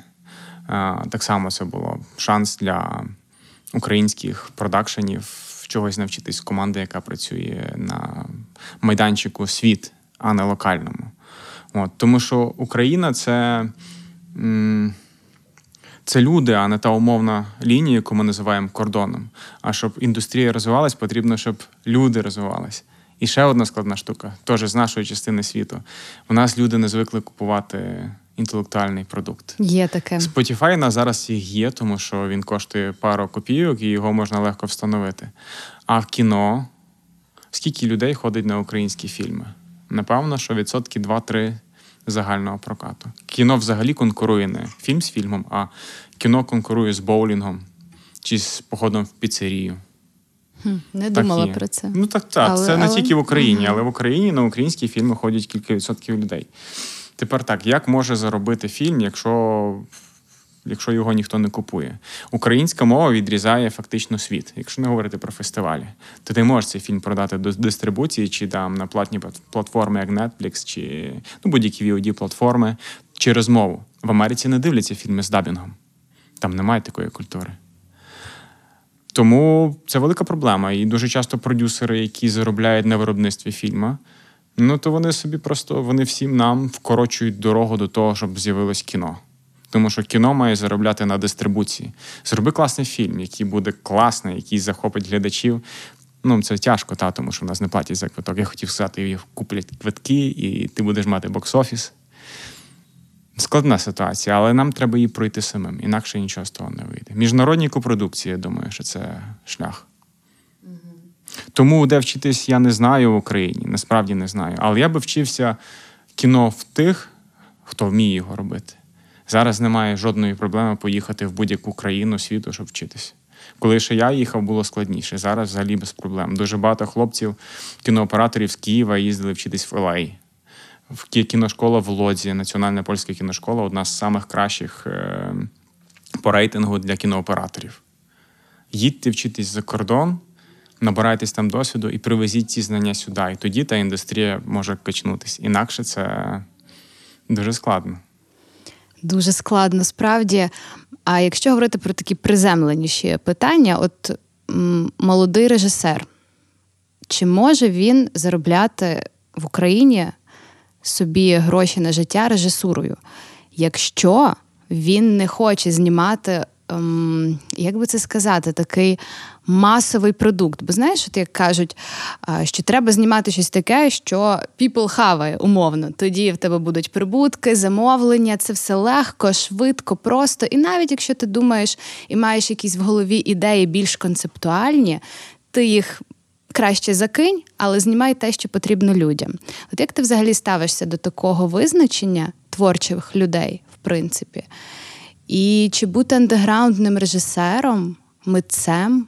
Так само це було шанс для українських продакшенів чогось навчитись команди, яка працює на майданчику світ, а не локальному. От, Тому що Україна це. Це люди, а не та умовна лінія, яку ми називаємо кордоном. А щоб індустрія розвивалась, потрібно, щоб люди розвивались. І ще одна складна штука, теж з нашої частини світу. У нас люди не звикли купувати інтелектуальний продукт. Є таке. Spotify на зараз їх є, тому що він коштує пару копійок і його можна легко встановити. А в кіно скільки людей ходить на українські фільми? Напевно, що відсотки 2-3 загального прокату. Кіно взагалі конкурує не фільм з фільмом, а кіно конкурує з боулінгом чи з походом в піцерію. Не думала так про це. Ну так, так. Але, це не тільки в Україні, але в Україні на українські фільми ходять кілька відсотків людей. Тепер так, як може заробити фільм, якщо якщо його ніхто не купує? Українська мова відрізає фактично світ. Якщо не говорити про фестивалі, ти можеш цей фільм продати до дистрибуції чи там на платні платформи, як Netflix, чи ну, будь-які VOD платформи через мову. В Америці не дивляться фільми з дабінгом. Там немає такої культури. Тому це велика проблема. І дуже часто продюсери, які заробляють на виробництві фільму, Ну то вони собі просто вони всім нам вкорочують дорогу до того, щоб з'явилось кіно. Тому що кіно має заробляти на дистрибуції. Зроби класний фільм, який буде класний, який захопить глядачів. Ну, це тяжко, та, тому що в нас не платять за квиток. Я хотів сказати, куплять квитки, і ти будеш мати бокс-офіс. Складна ситуація, але нам треба її пройти самим, інакше нічого з того не вийде. Міжнародні копродукції, я думаю, що це шлях. Тому де вчитись, я не знаю в Україні, насправді не знаю. Але я би вчився кіно в тих, хто вміє його робити. Зараз немає жодної проблеми поїхати в будь-яку країну світу, щоб вчитися. Коли ще я їхав, було складніше. Зараз взагалі без проблем. Дуже багато хлопців, кінооператорів з Києва їздили вчитись в Елей. В кіношкола в Лодзі, Національна польська кіношкола одна з самих кращих е, по рейтингу для кінооператорів. Їдьте вчитись за кордон, набирайтесь там досвіду і привезіть ці знання сюди. І тоді та індустрія може качнутись. Інакше це дуже складно. Дуже складно справді. А якщо говорити про такі приземленіші питання, от м, молодий режисер, чи може він заробляти в Україні собі гроші на життя режисурою, якщо він не хоче знімати ем, як би це сказати, такий масовий продукт. Бо знаєш, от як кажуть, що треба знімати щось таке, що people хаває умовно. Тоді в тебе будуть прибутки, замовлення, це все легко, швидко, просто. І навіть якщо ти думаєш і маєш якісь в голові ідеї більш концептуальні, ти їх. Краще закинь, але знімай те, що потрібно людям. От як ти взагалі ставишся до такого визначення творчих людей, в принципі? І чи бути андеграундним режисером, митцем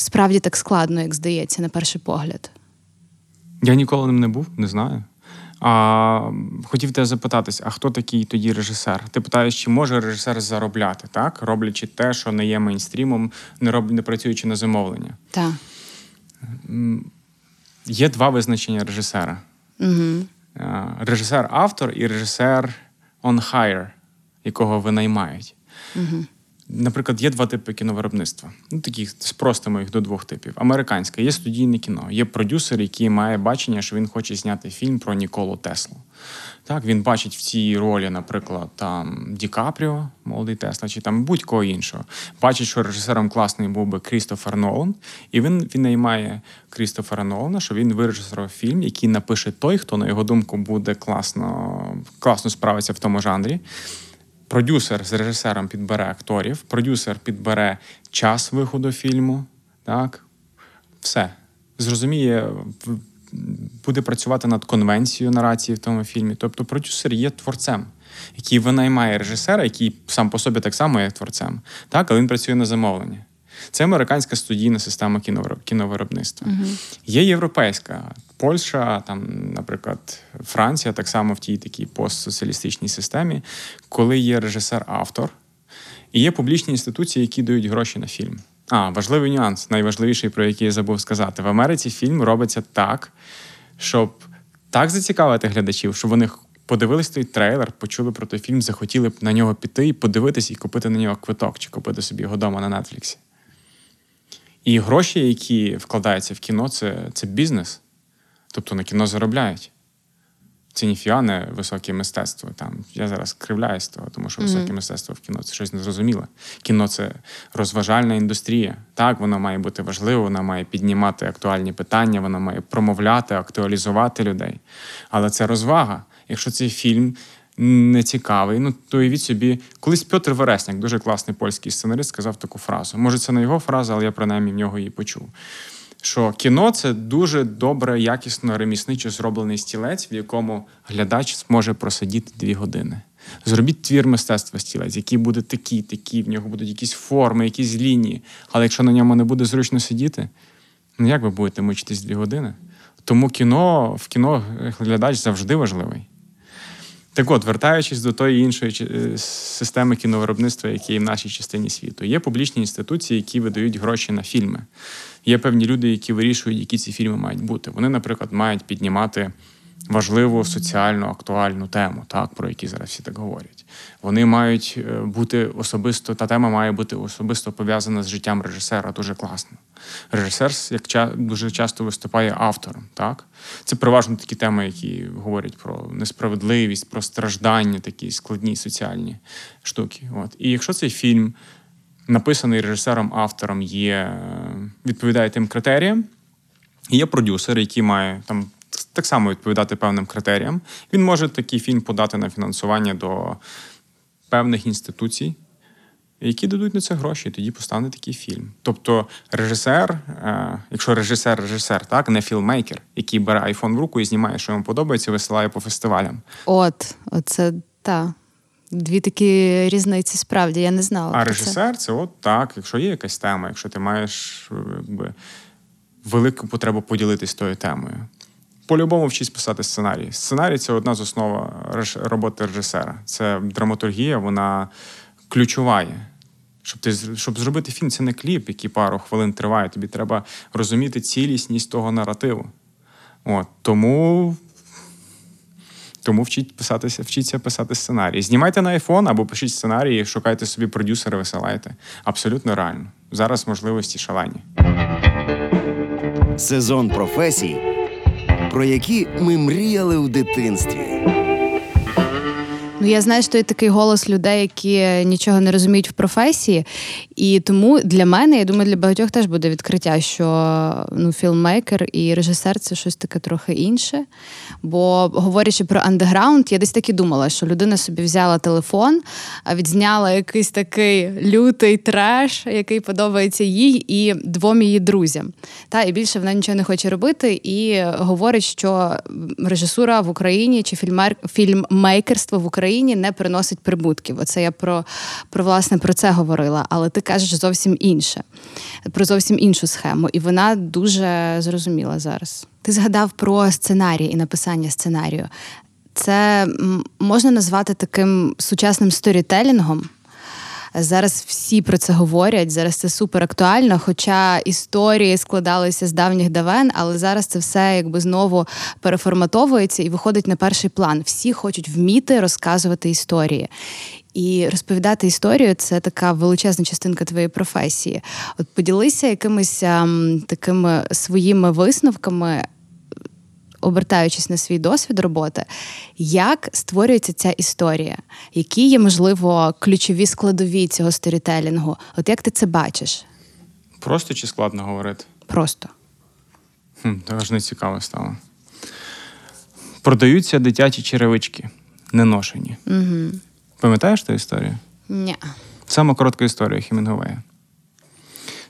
справді так складно, як здається, на перший погляд? Я ніколи ним не був, не знаю. А, Хотів тебе запитатись, а хто такий тоді режисер? Ти питаєш, чи може режисер заробляти, так? Роблячи те, що не є мейнстрімом, не роб... не працюючи на замовлення? Так. Є два визначення режисера: Угу. режисер-автор і режисер on hire, якого винаймають. Угу. Наприклад, є два типи кіновиробництва. Ну, такі спростимо їх до двох типів. Американське є студійне кіно. Є продюсер, який має бачення, що він хоче зняти фільм про Ніколу Теслу. Так, він бачить в цій ролі, наприклад, там Ді Капріо, молодий Тесла, чи там будь-кого іншого. Бачить, що режисером класний був би Крістофер Нолан, і він він наймає Крістофера Нолана, що він вирежисерував фільм, який напише той, хто, на його думку, буде класно, класно справиться в тому жанрі. Продюсер з режисером підбере акторів, продюсер підбере час виходу фільму. Так, все. Зрозуміє, буде працювати над конвенцією нарації в тому фільмі. Тобто, продюсер є творцем, який винаймає режисера, який сам по собі так само є творцем, так, але він працює на замовлення. Це американська студійна система кіновиробництва. Uh-huh. Є європейська Польща, там, наприклад, Франція, так само в тій такій постсоціалістичній системі, коли є режисер-автор, і є публічні інституції, які дають гроші на фільм. А, важливий нюанс, найважливіший, про який я забув сказати. В Америці фільм робиться так, щоб так зацікавити глядачів, щоб вони подивились той трейлер, почули про той фільм, захотіли б на нього піти і подивитись, і купити на нього квиток, чи купити собі його вдома на Нетфліксі. І гроші, які вкладаються в кіно, це, це бізнес. Тобто на кіно заробляють. Це ніфіга не високе мистецтво. Там Я зараз кривляюсь того, тому що високе mm-hmm. мистецтво в кіно це щось незрозуміле. Кіно це розважальна індустрія. Так, воно має бути важливо, вона має піднімати актуальні питання, вона має промовляти, актуалізувати людей. Але це розвага. Якщо цей фільм не цікавий, ну то уявіть собі, колись Петр Вересняк, дуже класний польський сценарист, сказав таку фразу. Може, це не його фраза, але я принаймні в нього її почув що кіно це дуже добре, якісно ремісничо зроблений стілець, в якому глядач зможе просидіти дві години. Зробіть твір мистецтва стілець, який буде такий, такий, в нього будуть якісь форми, якісь лінії. Але якщо на ньому не буде зручно сидіти, ну як ви будете мучитись дві години? Тому кіно в кіно глядач завжди важливий. Так от, вертаючись до тої іншої е, системи кіновиробництва, які є в нашій частині світу, є публічні інституції, які видають гроші на фільми. Є певні люди, які вирішують, які ці фільми мають бути. Вони, наприклад, мають піднімати важливу соціальну актуальну тему, так про які зараз всі так говорять. Вони мають е, бути особисто, та тема має бути особисто пов'язана з життям режисера. Дуже класно. Режисер, як дуже часто виступає автором. Так це переважно такі теми, які говорять про несправедливість, про страждання, такі складні соціальні штуки. От і якщо цей фільм написаний режисером-автором, є е, відповідає тим критеріям, є продюсер, який має там так само відповідати певним критеріям. Він може такий фільм подати на фінансування до певних інституцій, які дадуть на це гроші, і тоді постане такий фільм. Тобто, режисер, е, якщо режисер, режисер, так, не filmmaker, який бере айфон в руку і знімає, що йому подобається, висилає по фестивалям. От, оце та. Дві такі різниці справді, я не знала. А режисер це. це от так, якщо є якась тема, якщо ти маєш якби, велику потребу поділитись тою темою по-любому вчись писати сценарій. Сценарій це одна з основ роботи режисера. Це драматургія, вона ключова. Є. Щоб ти щоб зробити фільм, це не кліп, який пару хвилин триває. Тобі треба розуміти цілісність того наративу. От, Тому тому вчіть писатися, вчіться писати сценарій. Знімайте на iPhone або пишіть сценарії, шукайте собі продюсера, висилайте. Абсолютно реально. Зараз можливості шалені. Сезон професій про які ми мріяли у дитинстві. Ну, я знаю, що є такий голос людей, які нічого не розуміють в професії. І тому для мене, я думаю, для багатьох теж буде відкриття, що ну, фільммейкер і режисер це щось таке трохи інше. Бо говорячи про андеграунд, я десь так і думала, що людина собі взяла телефон, відзняла якийсь такий лютий треш, який подобається їй і двом її друзям. Та і більше вона нічого не хоче робити, і говорить, що режисура в Україні чи фільмер, фільммейкерство в Україні не приносить прибутків. Оце я про, про власне про це говорила. Але ти кажеш зовсім інше, про зовсім іншу схему, і вона дуже зрозуміла зараз. Ти згадав про сценарій і написання сценарію. Це можна назвати таким сучасним сторітелінгом. Зараз всі про це говорять. Зараз це супер актуально. Хоча історії складалися з давніх давен, але зараз це все якби знову переформатовується і виходить на перший план. Всі хочуть вміти розказувати історії. І розповідати історію це така величезна частинка твоєї професії. От поділися якимись ем, такими своїми висновками обертаючись на свій досвід роботи, як створюється ця історія, які є, можливо, ключові складові цього сторітелінгу? От як ти це бачиш? Просто чи складно говорити? Просто. Хм, Теж не цікаво стало. Продаються дитячі черевички, неношені. Угу. Пам'ятаєш ту історію? Ні. Саме коротка історія Хімінгуея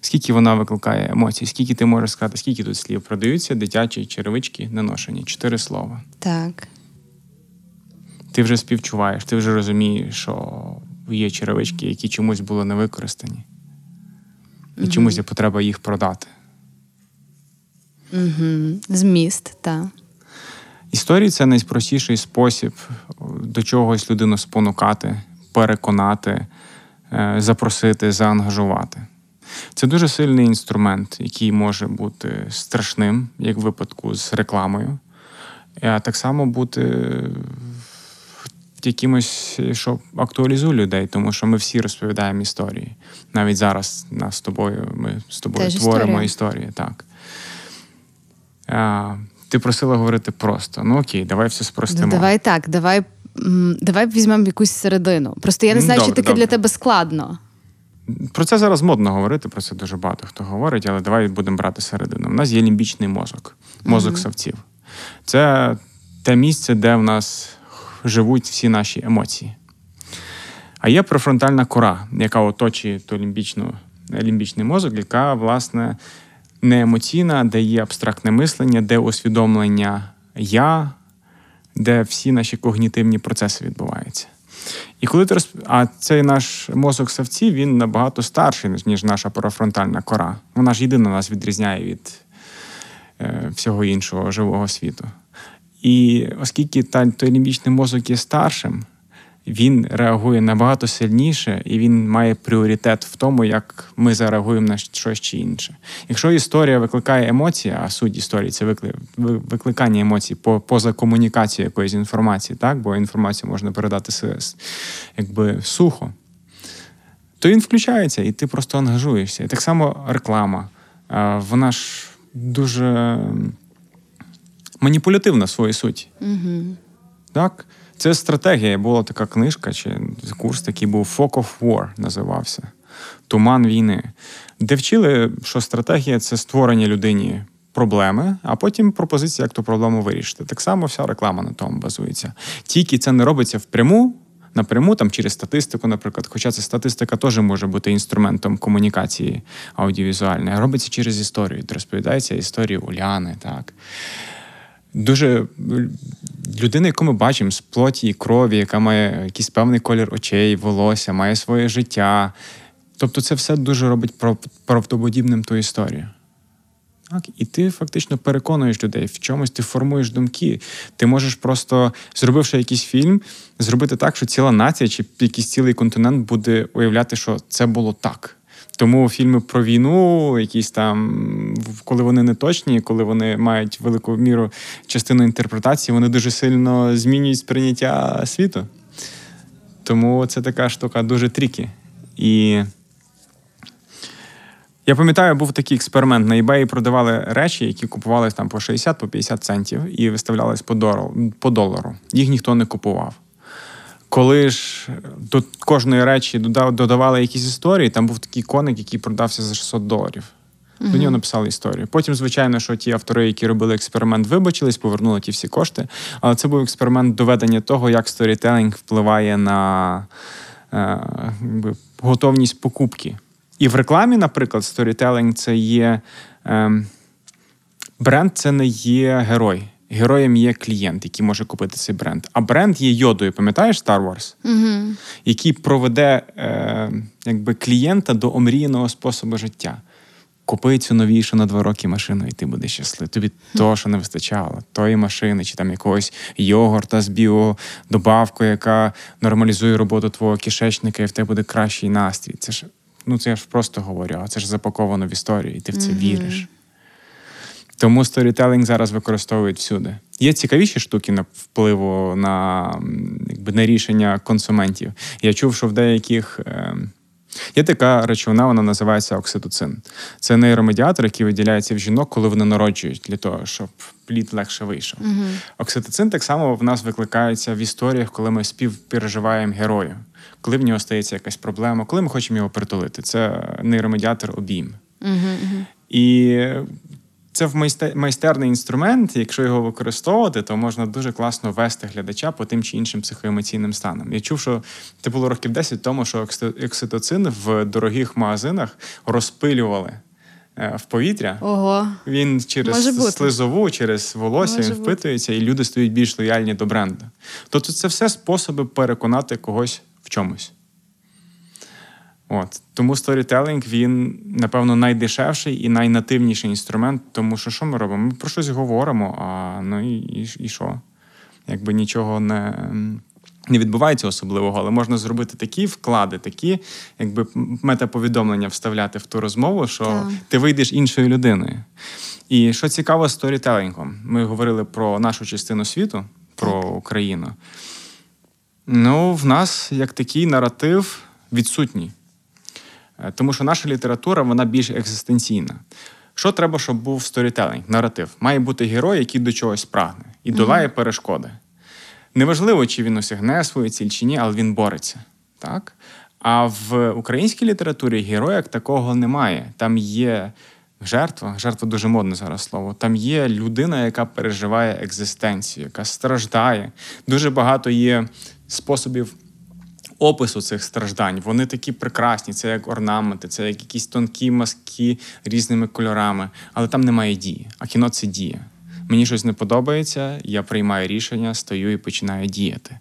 скільки вона викликає емоцій, скільки ти можеш сказати, скільки тут слів продаються дитячі черевички неношені. Чотири слова. Так. Ти вже співчуваєш, ти вже розумієш, що є черевички, які чомусь були не використані, і угу. чомусь є потреба їх продати. Угу. Зміст, так. Історії це найпростіший спосіб до чогось людину спонукати, переконати, е, запросити, заангажувати. Це дуже сильний інструмент, який може бути страшним, як в випадку з рекламою, а так само бути якимось, що актуалізує людей, тому що ми всі розповідаємо історії. Навіть зараз нас з тобою, ми з тобою Теж творимо історія. історії. так. Ти просила говорити просто. Ну окей, давай все спростимо. Ну, давай так, давай давай візьмемо якусь середину. Просто я не знаю, добре, чи таке для тебе складно. Про це зараз модно говорити, про це дуже багато хто говорить, але давай будемо брати середину. У нас є лімбічний мозок, мозок mm-hmm. савців. Це те місце, де в нас живуть всі наші емоції. А є префронтальна кора, яка оточує ту лімбічну, лімбічний мозок, яка, власне, не емоційна, де є абстрактне мислення, де усвідомлення я, де всі наші когнітивні процеси відбуваються. І коли ти розп... А цей наш мозок савці він набагато старший, ніж наша парафронтальна кора. Вона ж єдина нас відрізняє від е, всього іншого живого світу. І оскільки та, той лімбічний мозок є старшим, він реагує набагато сильніше, і він має пріоритет в тому, як ми зареагуємо на щось чи інше. Якщо історія викликає емоції, а суть історії це викликання емоцій поза комунікацією якоїсь інформації, так бо інформацію можна передати якби сухо, то він включається, і ти просто ангажуєшся. І так само реклама. Вона ж дуже маніпулятивна в своїй суті. Угу. Так? Це стратегія. Була така книжка, чи курс такий був Fog of War називався Туман війни, де вчили, що стратегія це створення людині проблеми, а потім пропозиція, як ту проблему вирішити. Так само вся реклама на тому базується. Тільки це не робиться впряму. Напряму там через статистику, наприклад, хоча ця статистика теж може бути інструментом комунікації аудіовізуальної, робиться через історію. Розповідається історія Уляни, так дуже людина, яку ми бачимо з плоті і крові, яка має якийсь певний колір очей, волосся, має своє життя. Тобто, це все дуже робить правдоподібним ту історію. Так? І ти фактично переконуєш людей в чомусь, ти формуєш думки. Ти можеш просто, зробивши якийсь фільм, зробити так, що ціла нація чи якийсь цілий континент буде уявляти, що це було так. Тому фільми про війну, якісь там, коли вони не точні, коли вони мають велику міру частину інтерпретації, вони дуже сильно змінюють сприйняття світу. Тому це така штука дуже трікі. І я пам'ятаю, був такий експеримент. На eBay продавали речі, які купувалися там по 60-50 центів і виставлялись по долару. Їх ніхто не купував. Коли ж до кожної речі додав, додавали якісь історії, там був такий коник, який продався за 600 доларів. До нього написали історію. Потім, звичайно, що ті автори, які робили експеримент, вибачились, повернули ті всі кошти. Але це був експеримент доведення того, як сторітелінг впливає на е, якби, готовність покупки. І в рекламі, наприклад, сторітелінг це є. Е, бренд це не є герой. Героєм є клієнт, який може купити цей бренд. А бренд є йодою, пам'ятаєш Star Wars? Угу. який проведе е, якби, клієнта до омріяного способу життя. Купи цю новішу на два роки машину, і ти будеш щасливий. Тобі того, що не вистачало, тої машини, чи там якогось йогурта з біодобавкою, яка нормалізує роботу твого кишечника, і в тебе буде кращий настрій. Це ж ну це я ж просто говорю, а це ж запаковано в історію, і ти в це віриш. Тому сторітелінг зараз використовують всюди. Є цікавіші штуки на впливу на, якби, на рішення консументів. Я чув, що в деяких. Е, Є така речовина, вона називається окситоцин. Це нейромедіатор, який виділяється в жінок, коли вони народжують, для того, щоб плід легше вийшов. Окситоцин так само в нас викликається в історіях, коли ми співпереживаємо герою, коли в нього стається якась проблема, коли ми хочемо його притулити. Це нейромедіатор обійм. І це в майсте- майстерний інструмент. Якщо його використовувати, то можна дуже класно вести глядача по тим чи іншим психоемоційним станам. Я чув, що це було років 10 тому, що окси- окситоцин в дорогих магазинах розпилювали е, в повітря. Ого. Він через Може бути. слизову, через волосся Може він бути. впитується, і люди стають більш лояльні до бренду. Тобто це все способи переконати когось в чомусь. От. Тому сторітелінг він, напевно, найдешевший і найнативніший інструмент, тому що що ми робимо? Ми про щось говоримо, а ну і, і, і що? Якби нічого не, не відбувається особливого, але можна зробити такі вклади, такі, якби метаповідомлення вставляти в ту розмову, що Так. ти вийдеш іншою людиною. І що цікаво з сторітелінгом, ми говорили про нашу частину світу, про Україну. Ну, в нас як такий наратив відсутній. Е, Тому що наша література вона більш екзистенційна. Що треба, щоб був сторітелінг, наратив? Має бути герой, який до чогось прагне і долає перешкоди. Неважливо, чи він осягне свою ціль чи ні, але він бореться. Так? А в українській літературі героя такого немає. Там є жертва, жертва дуже модне зараз слово. Там є людина, яка переживає екзистенцію, яка страждає. Дуже багато є способів опису цих страждань. Вони такі прекрасні, це як орнаменти, це як якісь тонкі маски різними кольорами, але там немає дії. А кіно це дія. Мені щось не подобається, я приймаю рішення, стою і починаю діяти.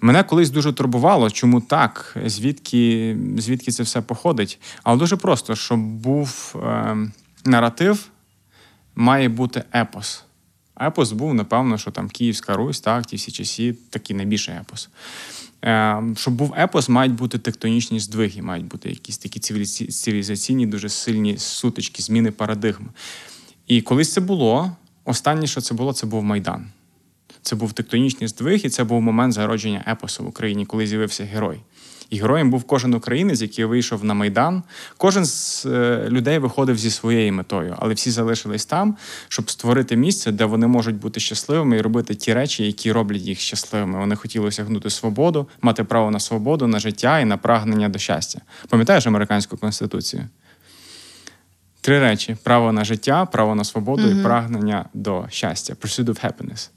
Мене колись дуже турбувало, чому так, звідки, звідки це все походить. Але дуже просто, щоб був е, наратив, має бути епос. Епос був, напевно, що там Київська Русь, так, ті всі часі, такий найбільший епос. Е, щоб був епос, мають бути тектонічні здвиги, мають бути якісь такі цивілізаційні, дуже сильні сутички, зміни парадигми. І колись це було, останнє, що це було, це був Майдан. Це був тектонічний здвиг, і це був момент зародження епосу в Україні, коли з'явився герой. І героєм був кожен українець, який вийшов на Майдан. Кожен з е, людей виходив зі своєю метою, але всі залишились там, щоб створити місце, де вони можуть бути щасливими і робити ті речі, які роблять їх щасливими. Вони хотіли осягнути свободу, мати право на свободу, на життя і на прагнення до щастя. Пам'ятаєш американську конституцію? Три речі: право на життя, право на свободу і прагнення до щастя. Pursuit of happiness.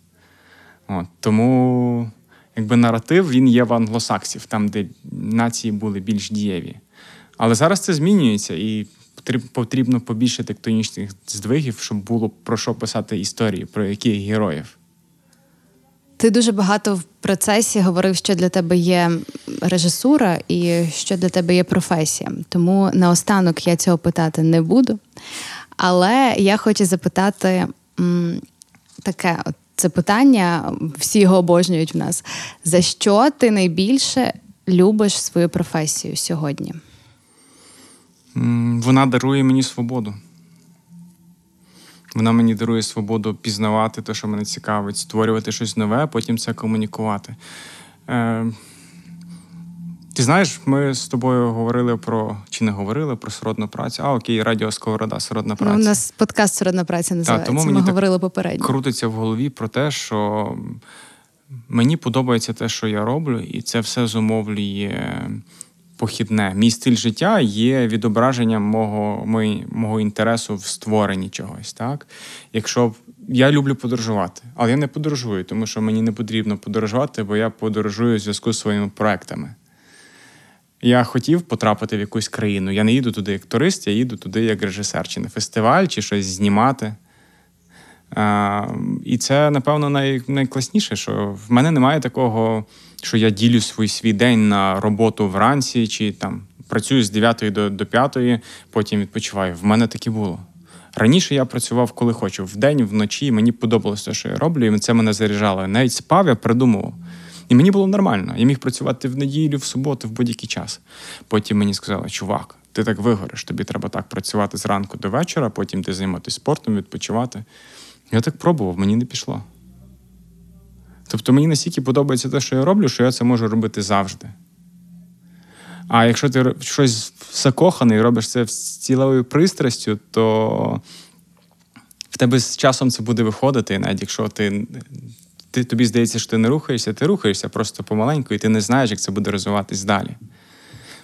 От, тому якби наратив він є в англосаксів, там, де нації були більш дієві. Але зараз це змінюється, і потрібно побільше тектонічних здвигів, щоб було про що писати історії, про яких героїв. Ти дуже багато в процесі говорив, що для тебе є режисура і що для тебе є професія. Тому наостанок я цього питати не буду. Але я хочу запитати м, таке: от це питання, всі його обожнюють в нас. За що ти найбільше любиш свою професію сьогодні? Вона дарує мені свободу. Вона мені дарує свободу пізнавати те, що мене цікавить, створювати щось нове, а потім це комунікувати. Ти знаєш, ми з тобою говорили про чи не говорили про сродну працю. А, окей, радіо Сковорода, сродна праця. Ну, у нас подкаст Сродна праця називається. тому мені Ми так говорили попередньо. крутиться в голові про те, що мені подобається те, що я роблю, і це все зумовлює похідне. Мій стиль життя є відображенням мого, мої, мого інтересу в створенні чогось. Так? Якщо я люблю подорожувати, але я не подорожую, тому що мені не потрібно подорожувати, бо я подорожую в зв'язку з своїми проектами. Я хотів потрапити в якусь країну. Я не їду туди як турист, я їду туди як режисер, чи на фестиваль, чи щось знімати. А, і це, напевно, най, найкласніше, що в мене немає такого, що я ділю свій свій день на роботу вранці, чи там працюю з 9 до, до 5, потім відпочиваю. В мене таке було. Раніше я працював коли хочу, вдень, вночі, мені подобалося що я роблю, і це мене заряджало. Навіть спав, я придумував. І мені було нормально. Я міг працювати в неділю, в суботу, в будь-який час. Потім мені сказали, чувак, ти так вигориш, тобі треба так працювати зранку до вечора, потім ти займатися спортом, відпочивати. Я так пробував, мені не пішло. Тобто мені настільки подобається те, що я роблю, що я це можу робити завжди. А якщо ти щось закоханий, робиш це з цілою пристрастю, то в тебе з часом це буде виходити, навіть якщо ти, ти тобі здається, що ти не рухаєшся, ти рухаєшся просто помаленьку, і ти не знаєш, як це буде розвиватись далі.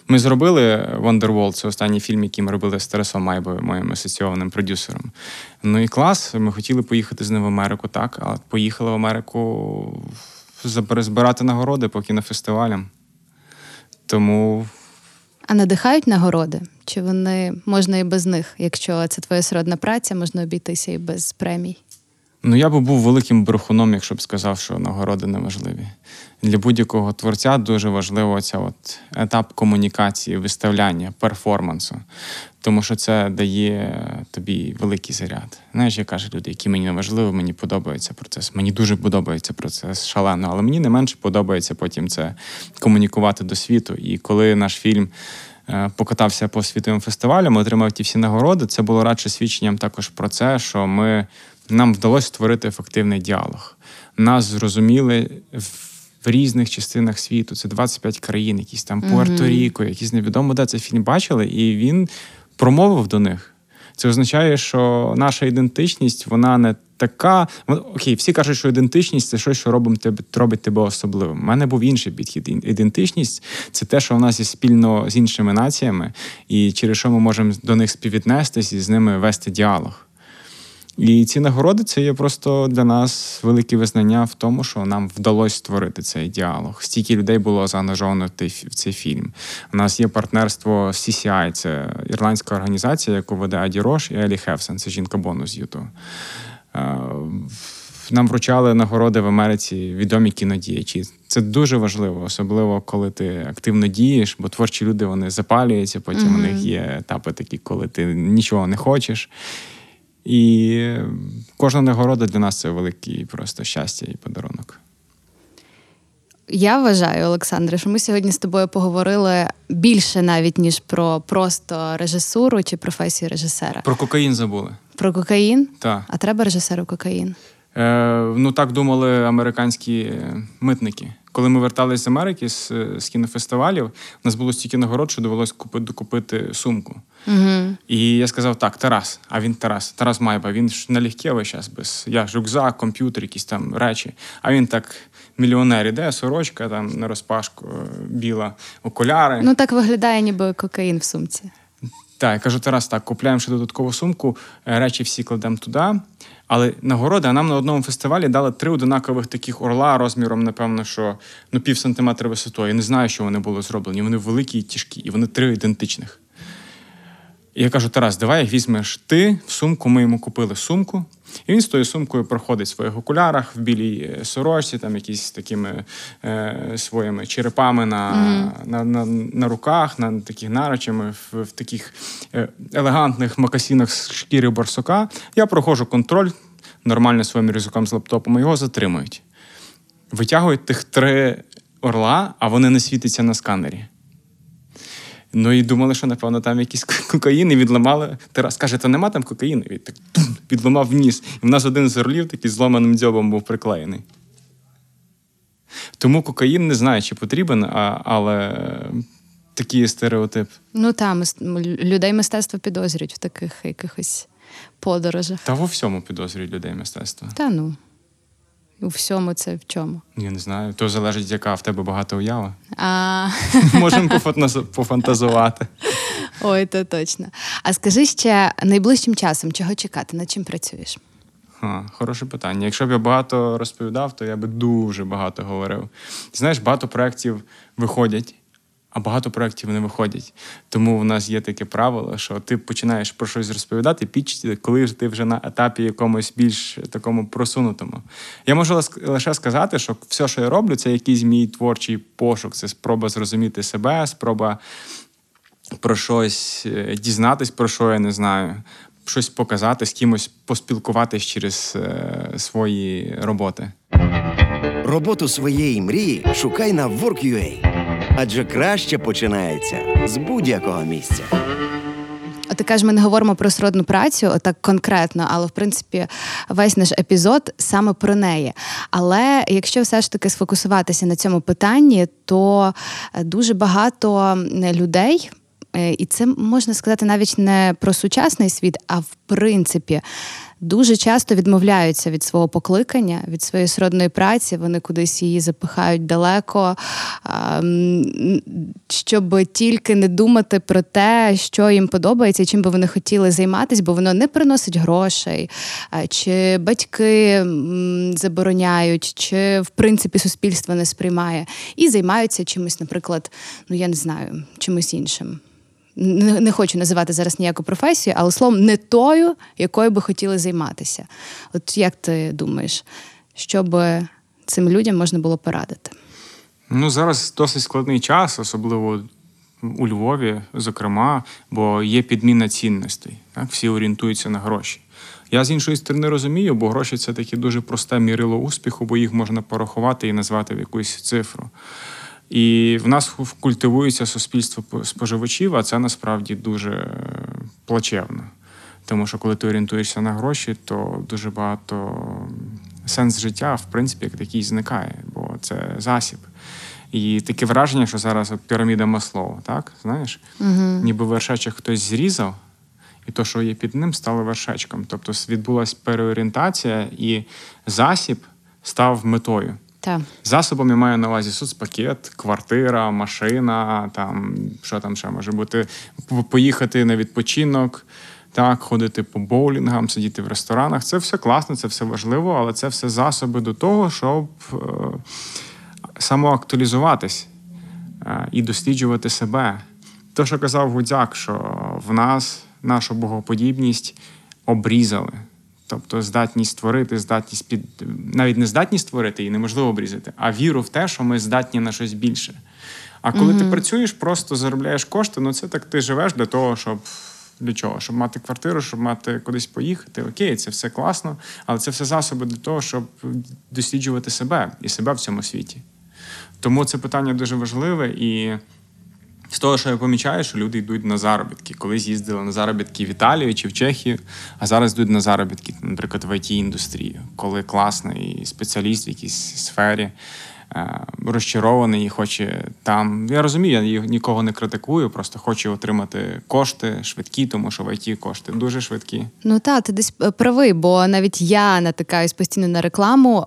Ми зробили Wonderwall, це останній фільм, який ми робили з Тарасом Майбою, моїм асоційованим продюсером. Ну і клас, ми хотіли поїхати з ним в Америку, так, а поїхали в Америку збирати нагороди, поки на фестивалі. Тому А надихають нагороди? Чи вони можна і без них? Якщо це твоя сродна праця, можна обійтися і без премій? Ну, я би був великим брехуном, якщо б сказав, що нагороди не важливі. Для будь-якого творця дуже важливо ця от етап комунікації, виставляння, перформансу. Тому що це дає тобі великий заряд. Знаєш, як кажуть люди, які мені не важливо, мені подобається процес. Мені дуже подобається процес шалено, але мені не менше подобається потім це комунікувати до світу. І коли наш фільм е, покатався по світовим фестивалям, отримав ті всі нагороди. Це було радше свідченням також про це, що ми, нам вдалося створити ефективний діалог. Нас зрозуміли в. Різних частинах світу це 25 країн, якісь там Пуерто-Ріко, якісь невідомо, де цей фільм бачили, і він промовив до них. Це означає, що наша ідентичність, вона не така. Окей, всі кажуть, що ідентичність це щось, що робить тебе, робить тебе особливим. У мене був інший підхід. Ідентичність це те, що в нас є спільно з іншими націями, і через що ми можемо до них співвіднестись і з ними вести діалог. І ці нагороди це є просто для нас велике визнання в тому, що нам вдалося створити цей діалог. Стільки людей було заангажовано в цей фільм. У нас є партнерство з CCI, це ірландська організація, яку веде Аді Рош і Елі Хевсен, це жінка бонус з Юту. Е, Нам вручали нагороди в Америці відомі кінодіячі. Це дуже важливо, особливо коли ти активно дієш, бо творчі люди вони запалюються. Потім у них є етапи такі, коли ти нічого не хочеш. І кожна нагорода для нас це великий просто щастя і подарунок. Я вважаю, Олександре, що ми сьогодні з тобою поговорили більше навіть ніж про просто режисуру чи професію режисера. Про кокаїн забули. Про кокаїн? Так. А треба режисеру кокаїн? Е, ну так думали американські е, митники. Коли ми верталися з Америки з, з кінофестивалів, у нас було стільки нагород, що довелося купити, докупити сумку. Угу. І я сказав: так, Тарас, а він Тарас, Тарас Майба, він ж налегке весь час без. Я ж рюкзак, комп'ютер, якісь там речі. А він так мільйонер іде, сорочка там на розпашку, е, біла, окуляри. Ну так виглядає, ніби кокаїн в сумці. Так, я кажу, Тарас, так, купляємо ще додаткову сумку, е, речі всі кладемо туди. Але нагорода нам на одному фестивалі дали три одинакових таких орла розміром, напевно, що ну, пів сантиметра висотою. Я не знаю, що вони були зроблені. Вони великі і тяжкі, і вони три ідентичних. І я кажу: Тарас, давай візьмеш ти в сумку. Ми йому купили сумку. І він з тою сумкою проходить в своїх окулярах, в білій е, сорочці, там якісь такими е, своїми черепами на, на, на, на руках, на таких наручами, в, в таких е, елегантних макасінах з шкіри борсука. Я проходжу контроль нормально своїм рюкзаком з лаптопом, і його затримують. Витягують тих три орла, а вони не світяться на сканері. Ну і думали, що, напевно, там якийсь кокаїн, і відламали. Тарас каже, то нема там кокаїну. Він так тум, відламав вніс. І в нас один з орлів такий зломаним дзьобом був приклеєний. Тому кокаїн не знаю, чи потрібен, а, але такий стереотип. Ну там людей мистецтво підозрюють в таких якихось подорожах. Та во всьому підозрюють людей мистецтва. Та ну. У всьому це в чому? Я не знаю. То залежить, яка в тебе багата уява. А, Можемо пофантазувати. ой, то точно. А скажи ще найближчим часом, чого чекати, над чим працюєш? Ха, хороше питання. Якщо б я багато розповідав, то я би дуже багато говорив. Ти знаєш, багато проєктів виходять, а багато проєктів не виходять. Тому в нас є таке правило, що ти починаєш про щось розповідати, пічити, коли ти вже на етапі якомусь більш такому просунутому. Я можу лише сказати, що все, що я роблю, це якийсь мій творчий пошук, це спроба зрозуміти себе, спроба про щось е, дізнатись, про що я не знаю, щось показати, з кимось поспілкуватись через е, свої роботи. Роботу своєї мрії шукай на Work.ua. Адже краще починається з будь-якого місця. Ти кажеш, ми не говоримо про сродну працю так конкретно, але в принципі весь наш епізод саме про неї. Але якщо все ж таки сфокусуватися на цьому питанні, то е, дуже багато людей. е, І це можна сказати навіть не про сучасний світ, а в принципі дуже часто відмовляються від свого покликання, від своєї сродної праці. Вони кудись її запихають далеко, щоб тільки не думати про те, що їм подобається, чим би вони хотіли займатися, бо воно не приносить грошей, чи батьки забороняють, чи в принципі суспільство не сприймає, і займаються чимось, наприклад, ну я не знаю, чимось іншим. Не, хочу називати зараз ніяку професію, але словом, не тою, якою би хотіли займатися. От як ти думаєш, що би цим людям можна було порадити? Ну, зараз досить складний час, особливо у Львові, зокрема, бо є підміна цінностей. Так? Всі орієнтуються на гроші. Я з іншої сторони розумію, бо гроші це таке дуже просте мірило успіху, бо їх можна порахувати і назвати в якусь цифру. І в нас культивується суспільство споживачів, а це насправді дуже е, плачевно. Тому що коли ти орієнтуєшся на гроші, то дуже багато сенс життя, в принципі, як такий зникає, бо це засіб. І таке враження, що зараз от піраміда Маслова, так? Знаєш? Угу. Ніби вершечок хтось зрізав, і то, що є під ним, стало вершечком. Тобто відбулася переорієнтація, і засіб став метою. Так. Засобом я маю на увазі соцпакет, квартира, машина, там що там ще може бути, поїхати на відпочинок, так, ходити по боулінгам, сидіти в ресторанах. Це все класно, це все важливо, але це все засоби до того, щоб е, самоактуалізуватись е, і досліджувати себе. То, що казав Гудзяк, що в нас нашу богоподібність обрізали. Тобто здатність створити, здатність під навіть не здатність створити її неможливо обрізати, а віру в те, що ми здатні на щось більше. А коли mm-hmm. ти працюєш, просто заробляєш кошти, ну це так ти живеш для того, щоб для чого? Щоб мати квартиру, щоб мати кудись поїхати. Окей, це все класно, але це все засоби для того, щоб досліджувати себе і себе в цьому світі. Тому це питання дуже важливе і. З того, що я помічаю, що люди йдуть на заробітки. Колись їздили на заробітки в Італію чи в Чехію, а зараз йдуть на заробітки, наприклад, в it індустрію коли класний спеціаліст в якійсь сфері е, розчарований і хоче там. Я розумію, я нікого не критикую, просто хочу отримати кошти швидкі, тому що в IT кошти дуже швидкі. Ну так, ти десь правий, бо навіть я натикаюсь постійно на рекламу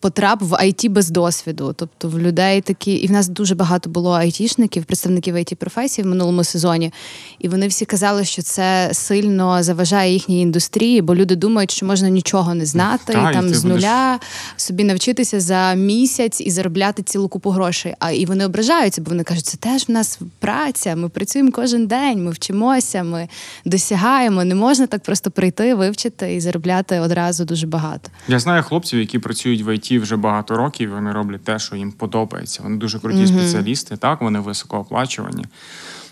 потрап в IT без досвіду. Тобто в людей такі, і в нас дуже багато було айтішників, представників it професії в минулому сезоні. І вони всі казали, що це сильно заважає їхній індустрії, бо люди думають, що можна нічого не знати, Та, і там і з нуля будеш... собі навчитися за місяць і заробляти цілу купу грошей. А і вони ображаються, бо вони кажуть, це теж в нас праця. Ми працюємо кожен день, ми вчимося, ми досягаємо. Не можна так просто прийти, вивчити і заробляти одразу дуже багато. Я знаю хлопців, які працюють в IT вже багато років. Вони роблять те, що їм подобається. Вони дуже круті mm-hmm. спеціалісти, так вони високооплачувані,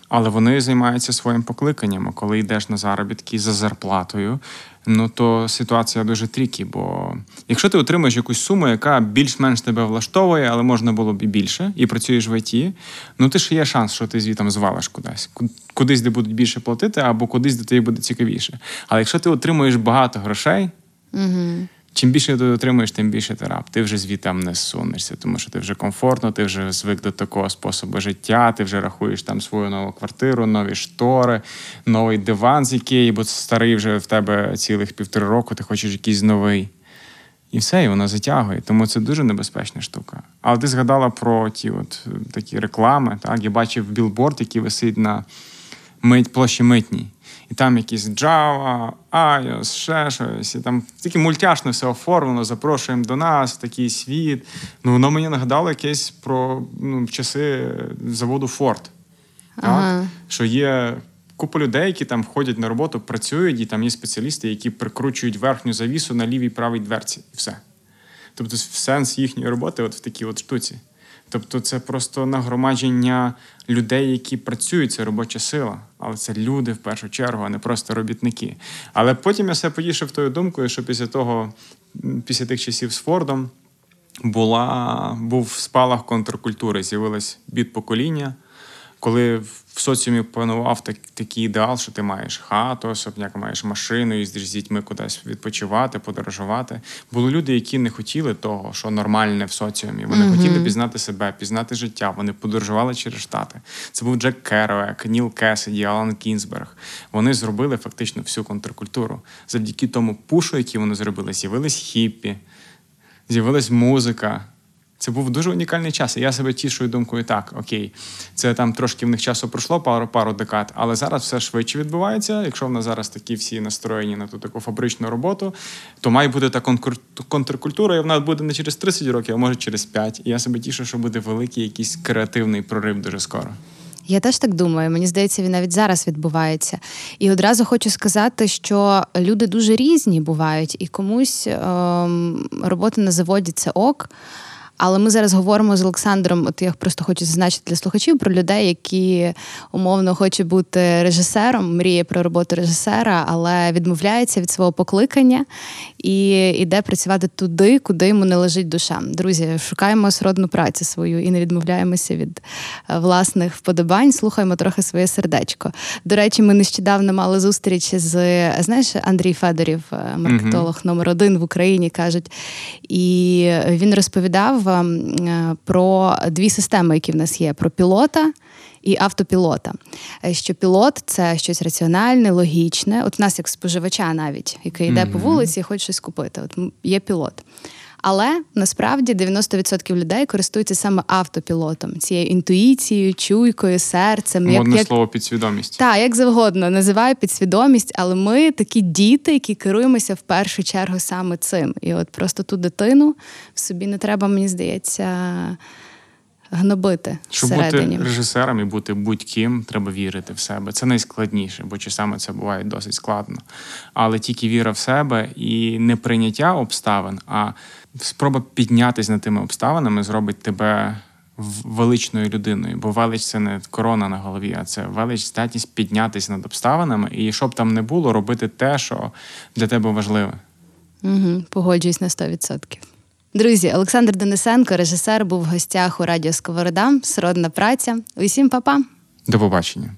але вони займаються своїм покликанням. А коли йдеш на заробітки за зарплатою, ну то ситуація дуже трікі. Бо якщо ти отримаєш якусь суму, яка більш-менш тебе влаштовує, але можна було б і більше, і працюєш в ІТ, ну ти ж є шанс, що ти звітом звалиш кудись, кудись, де будуть більше платити, або кудись, де тобі буде цікавіше. Але якщо ти отримуєш багато грошей. Mm-hmm. Чим більше ти отримуєш, тим більше ти раб. Ти вже звітам не сунешся, тому що ти вже комфортно, ти вже звик до такого способу життя, ти вже рахуєш там свою нову квартиру, нові штори, новий диван з який, бо старий вже в тебе цілих півтори року, ти хочеш якийсь новий. І все, і воно затягує. Тому це дуже небезпечна штука. Але ти згадала про ті от е, такі реклами. Так? Я бачив білборд, який висить на мить, площі митній. І там якісь Java, iOS, ще щось. І там тільки мультяшно все оформлено, запрошуємо до нас в такий світ. Ну, воно мені нагадало якесь про ну, часи заводу Ford. Ага. Так? Що є купа людей, які там ходять на роботу, працюють, і там є спеціалісти, які прикручують верхню завісу на лівій правій дверці. І все. Тобто сенс їхньої роботи от в такій от штуці. Тобто, це просто нагромадження людей, які працюють, це робоча сила. Але це люди в першу чергу, а не просто робітники. Але потім я все потішив тою думкою, що після того, після тих часів з Фордом, була, був спалах контркультури, з'явилось бід-покоління, коли в соціумі панував так, такий ідеал, що ти маєш хату, особняк, маєш машину, їздиш з дітьми кудись відпочивати, подорожувати. Були люди, які не хотіли того, що нормальне в соціумі. Вони хотіли пізнати себе, пізнати життя. Вони подорожували через штати. Це був Джек Керуек, Ніл Кесіді, Алан Кінзберг. Вони зробили фактично всю контркультуру. Завдяки тому пушу, який вони зробили, з'явились хіппі, з'явилась музика. Це був дуже унікальний час. І я себе тішую думкою, так, окей, це там трошки в них часу пройшло, пару пару декад, але зараз все швидше відбувається. Якщо в нас зараз такі всі настроєні на ту таку фабричну роботу, то має бути та контркультура, і вона буде не через 30 років, а може через 5. І я себе тішу, що буде великий якийсь креативний прорив дуже скоро. Я теж так думаю. Мені здається, він навіть зараз відбувається. І одразу хочу сказати, що люди дуже різні бувають, і комусь ем, робота на заводі це ок. Але ми зараз говоримо з Олександром. От я просто хочу зазначити для слухачів про людей, які умовно хочуть бути режисером, мріє про роботу режисера, але відмовляється від свого покликання і йде працювати туди, куди йому не лежить душа. Друзі, шукаємо сродну працю свою і не відмовляємося від е, власних вподобань. Слухаємо трохи своє сердечко. До речі, ми нещодавно мали зустріч з знаєш Андрій Федорів, е, маркетолог номер один в Україні, кажуть. І він розповідав е, про дві системи, які в нас є: про пілота. І автопілота, Е, що пілот це щось раціональне, логічне. От в нас як споживача, навіть який йде по вулиці і хоче щось купити. От є пілот. Але насправді 90% людей користуються саме автопілотом, цією інтуїцією, чуйкою, серцем. Модне слово підсвідомість. Так, як завгодно, називаю підсвідомість, але ми такі діти, які керуємося в першу чергу саме цим. І от просто ту дитину в собі не треба, мені здається, гнобити Щоб всередині. бути режисером і бути будь-ким, треба вірити в себе. Це найскладніше, бо часами це буває досить складно. Але тільки віра в себе і не прийняття обставин, а спроба піднятися над тими обставинами зробить тебе величною людиною. Бо велич це не корона на голові, а це велич здатність піднятися над обставинами, і щоб там не було, робити те, що для тебе важливе. Угу, погоджуюсь на 100%. Друзі, Олександр Денисенко, режисер, був в гостях у радіо Сковорода. Сродна праця. Усім па-па! До побачення.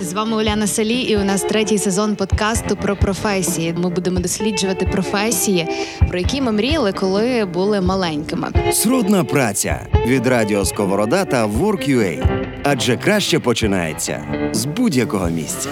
З вами Уляна Салі, і у нас третій сезон подкасту про професії. Ми будемо досліджувати професії, про які ми мріяли, коли були маленькими. Сродна праця від Радіо Сковорода та Work.ua. Адже краще починається з будь-якого місця.